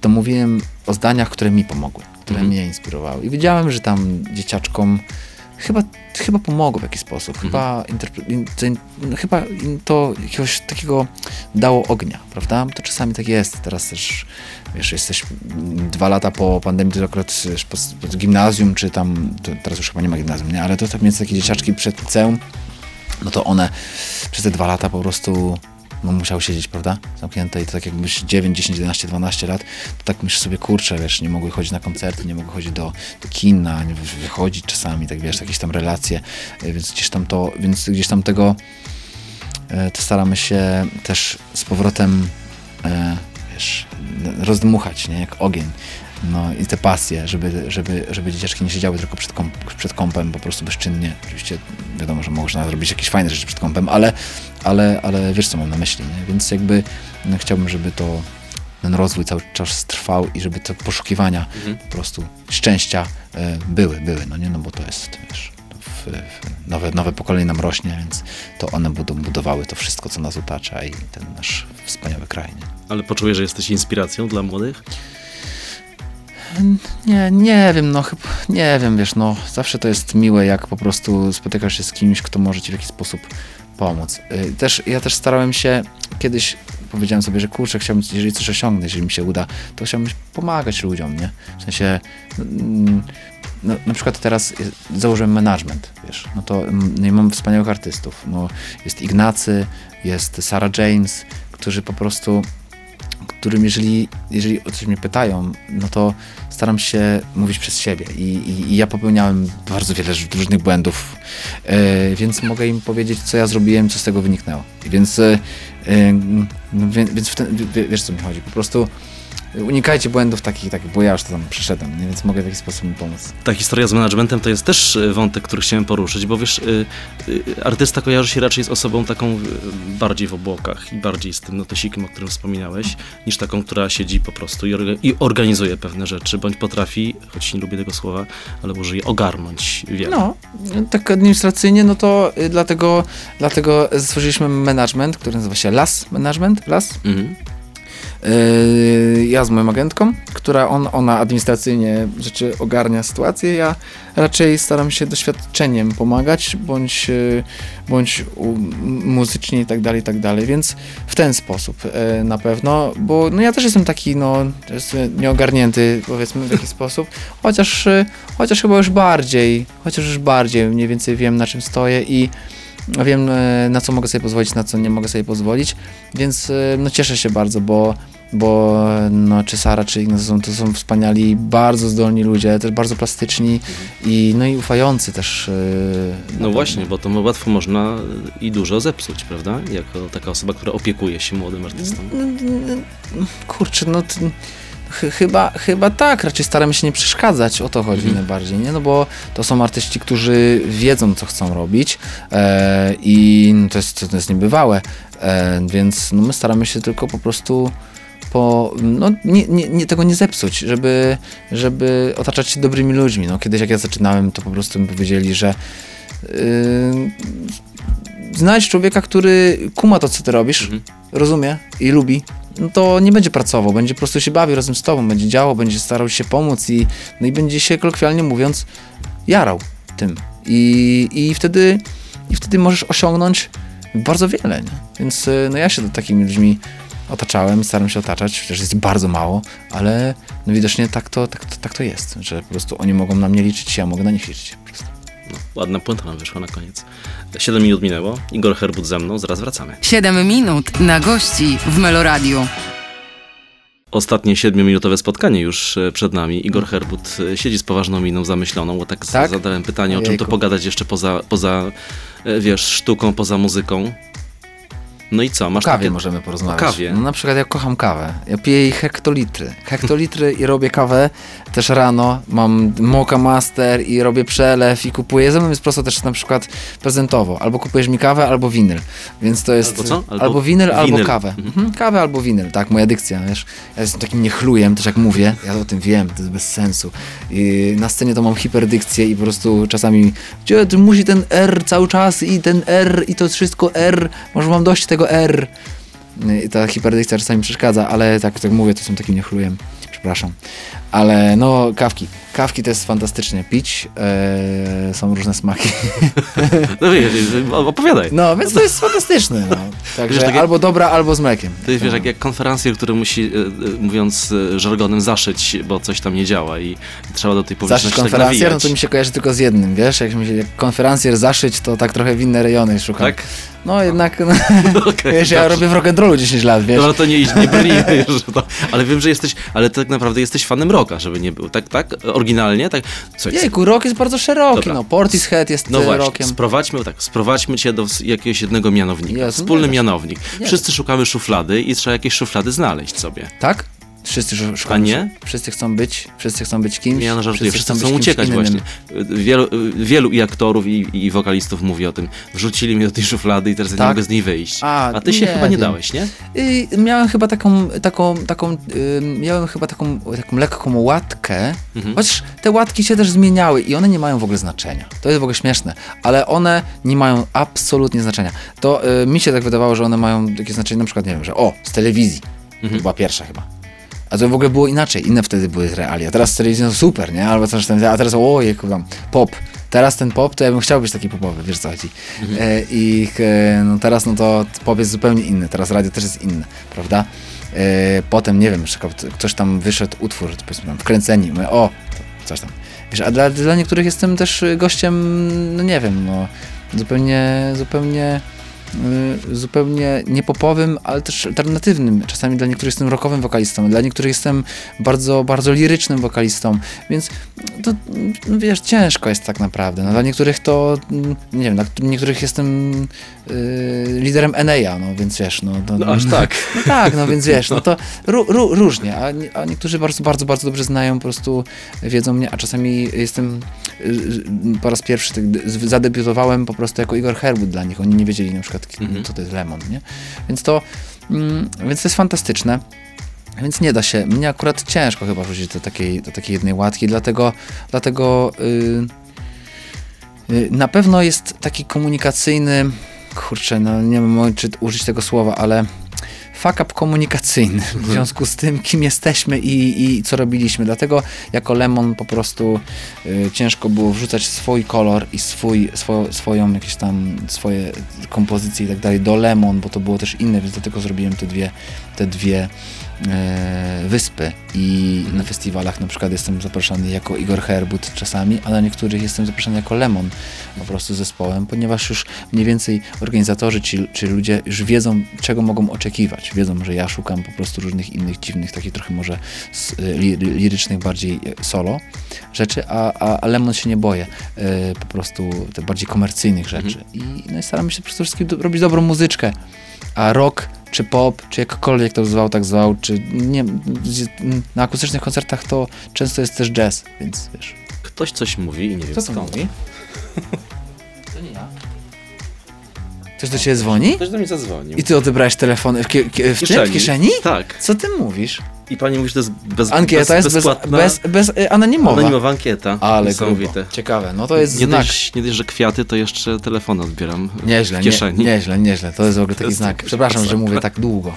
[SPEAKER 3] to mówiłem o zdaniach, które mi pomogły, które
[SPEAKER 2] Mhm.
[SPEAKER 3] mnie inspirowały. I wiedziałem, że tam dzieciaczkom chyba, chyba pomogło w jakiś sposób. Chyba, interpre- in, to, in, no, chyba to jakiegoś takiego dało ognia, prawda? To czasami tak jest. Teraz też, wiesz, jesteś dwa lata po pandemii, to akurat po, po gimnazjum, czy tam, teraz już chyba nie ma gimnazjum, nie? Ale to tak między takie dzieciaczki przed liceum, no to one przez te dwa lata po prostu no, musiały siedzieć, prawda? Zamknięte i to tak jakbyś 9, 10, 11, 12 lat, to tak myślisz sobie, kurczę, wiesz, nie mogły chodzić na koncerty, nie mogły chodzić do, do kina, nie wychodzić czasami, tak wiesz, jakieś tam relacje, e, więc gdzieś tam to, więc gdzieś tam tego e, to staramy się też z powrotem e, wiesz, rozdmuchać, nie, jak ogień. No i te pasje, żeby, żeby, żeby dzieciaczki nie siedziały tylko przed, komp, przed kąpem po prostu bezczynnie. Oczywiście wiadomo, że można zrobić jakieś fajne rzeczy przed kąpem, ale, ale, ale wiesz co mam na myśli, nie? Więc jakby no, chciałbym, żeby to ten rozwój cały czas trwał i żeby te poszukiwania po prostu szczęścia e, były, były, no nie, no bo to jest, wiesz, w, w nowe, nowe pokolenie nam rośnie, więc to one budą, budowały to wszystko, co nas otacza i ten nasz wspaniały kraj, nie?
[SPEAKER 2] Ale poczułeś, że jesteś inspiracją dla młodych?
[SPEAKER 3] Nie, nie wiem, no chyba, nie wiem, wiesz, no zawsze to jest miłe, jak po prostu spotykasz się z kimś, kto może ci w jakiś sposób pomóc. Y, Też, ja też starałem się, kiedyś powiedziałem sobie, że kurczę, chciałbym, jeżeli coś osiągnę, jeżeli mi się uda, to chciałbym pomagać ludziom, nie? W sensie, mm, no, na przykład teraz założyłem management, wiesz, no to mm, no mam wspaniałych artystów, no jest Ignacy, jest Sarah James, którzy po prostu którym jeżeli, jeżeli o coś mnie pytają, no to staram się mówić przez siebie i, i, i ja popełniałem bardzo wiele róż- różnych błędów, e, więc mogę im powiedzieć, co ja zrobiłem, co z tego wyniknęło. Więc, no, wie- więc w ten, wie- wiesz, co mi chodzi, po prostu unikajcie błędów takich, takich bo ja już to tam przeszedłem, nie? więc mogę w jakiś sposób im pomóc.
[SPEAKER 2] Ta historia z managementem to jest też y, wątek, który chciałem poruszyć, bo wiesz, y, y, artysta kojarzy się raczej z osobą taką bardziej w obłokach i bardziej z tym notesikiem, o którym wspominałeś, niż taką, która siedzi po prostu i, orga- i organizuje pewne rzeczy, bądź potrafi, choć nie lubię tego słowa, ale może je ogarnąć wiele.
[SPEAKER 3] No, tak administracyjnie, no to y, dlatego, dlatego stworzyliśmy management, który nazywa się LAS Management, LAS,
[SPEAKER 2] Mhm.
[SPEAKER 3] Yy, ja z moją agentką, która on, ona administracyjnie rzeczy ogarnia sytuację, ja raczej staram się doświadczeniem pomagać, bądź, yy, bądź muzycznie i tak dalej, i tak dalej, więc w ten sposób yy, na pewno, bo no ja też jestem taki, no, nieogarnięty, powiedzmy w jakiś sposób, chociaż, chociaż chyba już bardziej, chociaż już bardziej mniej więcej wiem na czym stoję i wiem e, na co mogę sobie pozwolić, na co nie mogę sobie pozwolić, więc e, no cieszę się bardzo, bo, bo no, czy Sara, czy Ignacy są, to są wspaniali, bardzo zdolni ludzie, też bardzo plastyczni i, no i ufający też. e,
[SPEAKER 2] No właśnie, bo to łatwo można i dużo zepsuć, prawda? Jako taka osoba, która opiekuje się młodym artystą.
[SPEAKER 3] Kurczę, no t- ch- chyba, chyba tak, raczej staramy się nie przeszkadzać, o to chodzi
[SPEAKER 2] Mhm.
[SPEAKER 3] najbardziej, nie? No bo to są artyści, którzy wiedzą, co chcą robić e, i no to, jest, to jest niebywałe, e, więc no my staramy się tylko po prostu po, no, nie, nie, nie, tego nie zepsuć, żeby, żeby otaczać się dobrymi ludźmi. No, kiedyś jak ja zaczynałem, to po prostu mi powiedzieli, że yy, znajdź człowieka, który kuma to, co ty robisz,
[SPEAKER 2] Mhm.
[SPEAKER 3] Rozumie i lubi, no to nie będzie pracował, będzie po prostu się bawił razem z tobą, będzie działał, będzie starał się pomóc i, no i będzie się kolokwialnie mówiąc jarał tym. I, i, wtedy, I wtedy możesz osiągnąć bardzo wiele. Nie? Więc no ja się takimi ludźmi otaczałem, staram się otaczać, chociaż jest bardzo mało, ale no widocznie tak to, tak, to- tak to jest, że po prostu oni mogą na mnie liczyć, ja mogę na nich liczyć. Po prostu.
[SPEAKER 2] No, ładna puenta nam wyszła na koniec. 7 minut minęło. Igor Herbut ze mną, zaraz wracamy.
[SPEAKER 1] 7 minut na gości w Meloradiu.
[SPEAKER 2] Ostatnie siedmiominutowe spotkanie już e, przed nami. Igor Herbut e, siedzi z poważną miną zamyśloną, bo tak,
[SPEAKER 3] Tak?
[SPEAKER 2] zadałem pytanie, o czym to pogadać jeszcze poza, poza e, wiesz, sztuką, poza muzyką. No i co,
[SPEAKER 3] O
[SPEAKER 2] masz
[SPEAKER 3] kawie
[SPEAKER 2] takie...
[SPEAKER 3] możemy porozmawiać.
[SPEAKER 2] O kawie.
[SPEAKER 3] No na przykład ja kocham kawę. Ja piję jej hektolitry. Hektolitry i robię kawę też rano. Mam Mocha Master i robię przelew i kupuję. Ze mną jest prosto też na przykład prezentowo. Albo kupujesz mi kawę, albo winyl. Więc to jest...
[SPEAKER 2] Albo co? Albo
[SPEAKER 3] Albo, winyl, albo
[SPEAKER 2] winyl.
[SPEAKER 3] kawę. Mhm. Kawę albo winyl. Tak, moja dykcja, wiesz. Ja jestem takim niechlujem, też jak mówię. Ja o tym wiem, to jest bez sensu. I na scenie to mam hiperdykcję i po prostu czasami musi ten R cały czas i ten R i to wszystko R. Może mam dość tego R. I ta hiperdykcja czasami przeszkadza, ale tak, tak mówię, to są takim niechlujem. Przepraszam. Ale no, kawki. Kawki to jest fantastycznie pić. E, są różne smaki.
[SPEAKER 2] No wiesz, opowiadaj.
[SPEAKER 3] No, więc to jest fantastyczne. No. Także
[SPEAKER 2] Wiesz, tak jak-
[SPEAKER 3] albo dobra, albo z mlekiem.
[SPEAKER 2] To jest, wiesz, jak, jak konferencjer, który musi, e, e, mówiąc żargonem, zaszyć, bo coś tam nie działa i trzeba do tej
[SPEAKER 3] Zaszyć
[SPEAKER 2] publiczności tak
[SPEAKER 3] konferencjer, no
[SPEAKER 2] nawijać.
[SPEAKER 3] to mi się kojarzy tylko z jednym, wiesz? Jak, mi się, jak konferencjer zaszyć, to tak trochę w inne rejony szukam.
[SPEAKER 2] Tak?
[SPEAKER 3] No jednak, no,
[SPEAKER 2] Okej,
[SPEAKER 3] wiesz, ja robię w rock'n'rollu 10 lat, wiesz?
[SPEAKER 2] Dobra, to nie idź, nie brnijmy już to. Ale wiem, że jesteś, ale tak naprawdę jesteś fanem rocka, żeby nie był. Tak, tak? Oryginalnie? Tak? Słuchaj,
[SPEAKER 3] Jejku, rock jest bardzo szeroki,
[SPEAKER 2] Dobra.
[SPEAKER 3] no. Portishead jest
[SPEAKER 2] No
[SPEAKER 3] no
[SPEAKER 2] właśnie,
[SPEAKER 3] rockiem.
[SPEAKER 2] sprowadźmy, tak, sprowadźmy cię do jakiegoś jednego mianownika.
[SPEAKER 3] Jezu,
[SPEAKER 2] Wspólny
[SPEAKER 3] nie
[SPEAKER 2] mianownik.
[SPEAKER 3] Nie
[SPEAKER 2] Wszyscy szukamy szuflady i trzeba jakieś szuflady znaleźć sobie.
[SPEAKER 3] Tak? Wszyscy szu- szukają.
[SPEAKER 2] A nie?
[SPEAKER 3] Wszyscy chcą być, wszyscy chcą być kimś.
[SPEAKER 2] Ja no żartuję, wszyscy chcą
[SPEAKER 3] być kimś
[SPEAKER 2] uciekać właśnie. Wielu, wielu i aktorów, i, i wokalistów mówi o tym. Wrzucili mnie do tej szuflady i teraz ja nie
[SPEAKER 3] Tak?
[SPEAKER 2] mogę z niej wyjść.
[SPEAKER 3] A,
[SPEAKER 2] A ty się
[SPEAKER 3] nie
[SPEAKER 2] chyba nie
[SPEAKER 3] wiem.
[SPEAKER 2] dałeś, nie?
[SPEAKER 3] I miałem chyba taką, taką, taką, y, miałem chyba taką, taką lekką łatkę,
[SPEAKER 2] Mhm.
[SPEAKER 3] chociaż te łatki się też zmieniały i one nie mają w ogóle znaczenia. To jest w ogóle śmieszne, ale one nie mają absolutnie znaczenia. To y, mi się tak wydawało, że one mają takie znaczenie, na przykład, nie wiem, że o, z telewizji.
[SPEAKER 2] Mhm.
[SPEAKER 3] To była pierwsza chyba. A to w ogóle było inaczej, inne wtedy były realia. Teraz z telewizją no super, nie? Albo coś tam, a teraz ojej, tam, pop. Teraz ten pop, to ja bym chciał być taki popowy, wiesz co chodzi. E, I e, no teraz no to pop jest zupełnie inny, teraz radio też jest inne, prawda? E, potem, nie wiem, ktoś tam wyszedł utwór, powiedzmy tam, wkręceni, mówię, o, coś tam. Wiesz, a dla, dla niektórych jestem też gościem, no nie wiem, no zupełnie, zupełnie zupełnie niepopowym, ale też alternatywnym. Czasami dla niektórych jestem rockowym wokalistą, dla niektórych jestem bardzo, bardzo lirycznym wokalistą, więc to, no wiesz, ciężko jest tak naprawdę. No, dla niektórych to, mm, nie wiem, dla niektórych jestem y, liderem Eneja, no więc wiesz, no, to,
[SPEAKER 2] No aż tak.
[SPEAKER 3] no tak, no więc wiesz, no to ró, ró, różnie, a, a niektórzy bardzo, bardzo, bardzo dobrze znają, po prostu wiedzą mnie, a czasami jestem y, y, po raz pierwszy tak, zadebiutowałem po prostu jako Igor Herbut dla nich, oni nie wiedzieli na przykład,
[SPEAKER 2] Mhm.
[SPEAKER 3] co to jest lemon, nie? Więc to, mm, więc to jest fantastyczne. Więc nie da się, mnie akurat ciężko chyba wrócić do takiej, do takiej jednej łatki, dlatego, dlatego y, y, na pewno jest taki komunikacyjny, kurczę, no nie wiem czy użyć tego słowa, ale fuck up komunikacyjny w związku z tym, kim jesteśmy i, i co robiliśmy. Dlatego jako Lemon po prostu y, ciężko było wrzucać swój kolor i swój, swo, swoją jakieś tam swoje kompozycje i tak dalej do Lemon, bo to było też inne, więc dlatego zrobiłem te dwie, te dwie wyspy i na festiwalach na przykład jestem zapraszany jako Igor Herbut czasami, a na niektórych jestem zapraszany jako Lemon po prostu zespołem, ponieważ już mniej więcej organizatorzy ci, czy ludzie już wiedzą, czego mogą oczekiwać. Wiedzą, że ja szukam po prostu różnych innych dziwnych, takich trochę może li- lirycznych, bardziej e, solo rzeczy, a, a, a Lemon się nie boję e, po prostu tych bardziej komercyjnych rzeczy. I, no i staramy się przede wszystkim do, robić dobrą muzyczkę, a rock czy pop, czy jakkolwiek to zwał, tak zwał, czy nie, na akustycznych koncertach to często jest też jazz, więc wiesz.
[SPEAKER 2] Ktoś coś mówi i nie wiem
[SPEAKER 3] Co to mówi? To nie ja. Ktoś do ciebie dzwoni?
[SPEAKER 2] Ktoś do mnie zadzwonił.
[SPEAKER 3] I ty odebrałeś telefon w, w, czym? w kieszeni?
[SPEAKER 2] Tak.
[SPEAKER 3] Co ty mówisz?
[SPEAKER 2] I pani mówi, że to jest bez,
[SPEAKER 3] Ankieta
[SPEAKER 2] bez,
[SPEAKER 3] jest bez,
[SPEAKER 2] bezpłatna,
[SPEAKER 3] bez, bez y, anonimowa.
[SPEAKER 2] anonimowa ankieta.
[SPEAKER 3] Ale grubo. Ciekawe, no to jest
[SPEAKER 2] nie
[SPEAKER 3] znak.
[SPEAKER 2] Dość, nie dość, że kwiaty, to jeszcze telefon odbieram
[SPEAKER 3] Nieźle,
[SPEAKER 2] w kieszeni.
[SPEAKER 3] nie, nieźle, nieźle. To jest w ogóle taki znak. Przepraszam, że mówię tak długo.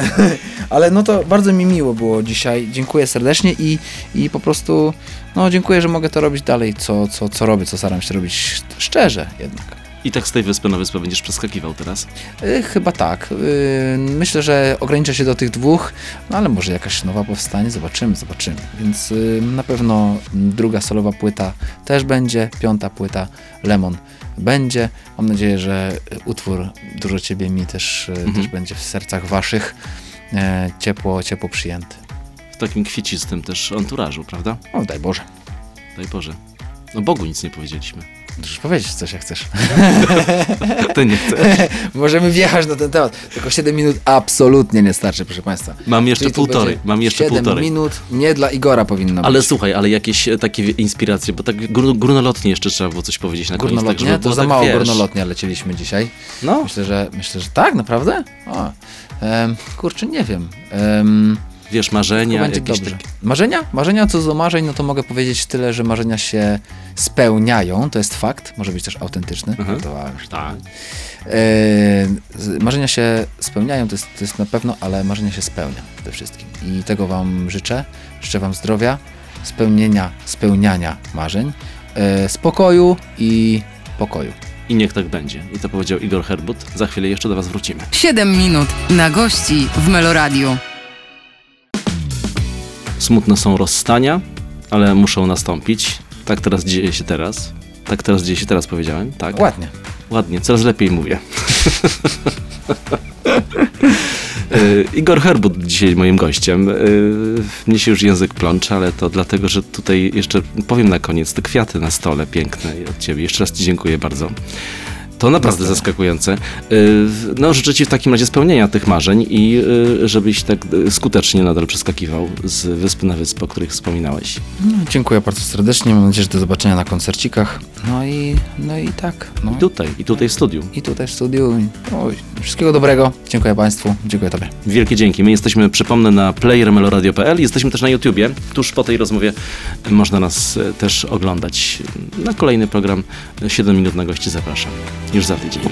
[SPEAKER 3] Ale no to bardzo mi miło było dzisiaj. Dziękuję serdecznie i, i po prostu no dziękuję, że mogę to robić dalej, co, co, co robię, co staram się robić szczerze jednak.
[SPEAKER 2] I tak z tej wyspy na wyspę będziesz przeskakiwał teraz.
[SPEAKER 3] Y, Chyba tak. Y, Myślę, że ograniczę się do tych dwóch, no ale może jakaś nowa powstanie, zobaczymy, zobaczymy. Więc y, na pewno druga solowa płyta też będzie, piąta płyta Lemon będzie. Mam nadzieję, że utwór Dużo Ciebie mi też, y,
[SPEAKER 2] Mhm.
[SPEAKER 3] też będzie w sercach Waszych e, ciepło, ciepło przyjęty.
[SPEAKER 2] W takim kwiecistym też anturażu, prawda?
[SPEAKER 3] O, daj Boże.
[SPEAKER 2] Daj Boże. No Bogu nic nie powiedzieliśmy.
[SPEAKER 3] Możesz powiedzieć coś, jak chcesz.
[SPEAKER 2] Ty nie chcesz.
[SPEAKER 3] Możemy wjechać na ten temat. Tylko 7 minut absolutnie nie starczy, proszę Państwa.
[SPEAKER 2] Mam jeszcze
[SPEAKER 3] Czyli
[SPEAKER 2] półtorej. Mam jeszcze
[SPEAKER 3] 7
[SPEAKER 2] półtorej.
[SPEAKER 3] minut nie dla Igora powinno
[SPEAKER 2] Ale
[SPEAKER 3] być.
[SPEAKER 2] słuchaj, ale jakieś e, takie inspiracje, bo tak gru- górnolotnie jeszcze trzeba było coś powiedzieć na koniec. Tak,
[SPEAKER 3] Górnolotnie?
[SPEAKER 2] żeby
[SPEAKER 3] to
[SPEAKER 2] było
[SPEAKER 3] za
[SPEAKER 2] tak,
[SPEAKER 3] mało
[SPEAKER 2] wiesz,
[SPEAKER 3] górnolotnie lecieliśmy dzisiaj.
[SPEAKER 2] No,
[SPEAKER 3] Myślę, że myślę, że tak, naprawdę? O, kurczę, nie wiem. Em,
[SPEAKER 2] wiesz, marzenia,
[SPEAKER 3] to będzie
[SPEAKER 2] jakieś
[SPEAKER 3] dobrze.
[SPEAKER 2] takie...
[SPEAKER 3] Marzenia? Marzenia, co do marzeń, no to mogę powiedzieć tyle, że marzenia się spełniają, to jest fakt, może być też autentyczny.
[SPEAKER 2] Mhm.
[SPEAKER 3] Się.
[SPEAKER 2] Tak.
[SPEAKER 3] Z- marzenia się spełniają, to jest, to jest na pewno, ale marzenia się spełnia przede wszystkim. I tego Wam życzę. Życzę Wam zdrowia, spełnienia, spełniania marzeń, e, spokoju i pokoju.
[SPEAKER 2] I niech tak będzie. I to powiedział Igor Herbut. Za chwilę jeszcze do was wrócimy.
[SPEAKER 1] 7 minut na gości w Meloradiu.
[SPEAKER 2] Smutne są rozstania, ale muszą nastąpić. Tak teraz dzieje się teraz. Tak teraz dzieje się teraz, powiedziałem. Tak.
[SPEAKER 3] Ładnie.
[SPEAKER 2] Ładnie, coraz lepiej mówię. Y, Igor Herbut dzisiaj moim gościem. Y, Mnie się już język plącze, ale to dlatego, że tutaj jeszcze powiem na koniec, te kwiaty na stole piękne od ciebie. Jeszcze raz ci dziękuję bardzo. To naprawdę zaskakujące. Y, No, życzę ci w takim razie spełnienia tych marzeń i y, żebyś tak y, skutecznie nadal przeskakiwał z wyspy na wyspę, o których wspominałeś.
[SPEAKER 3] No, dziękuję bardzo serdecznie. Mam nadzieję, że do zobaczenia na koncercikach. No i, no i tak. No.
[SPEAKER 2] I tutaj, i tutaj w studiu.
[SPEAKER 3] I tutaj w studiu. Wszystkiego dobrego. Dziękuję Państwu. Dziękuję Tobie.
[SPEAKER 2] Wielkie dzięki. My jesteśmy, przypomnę, na playermeloradio.pl. Jesteśmy też na YouTubie. Tuż po tej rozmowie można nas e, też oglądać. Na kolejny program 7 minut na gości zapraszam już za tydzień.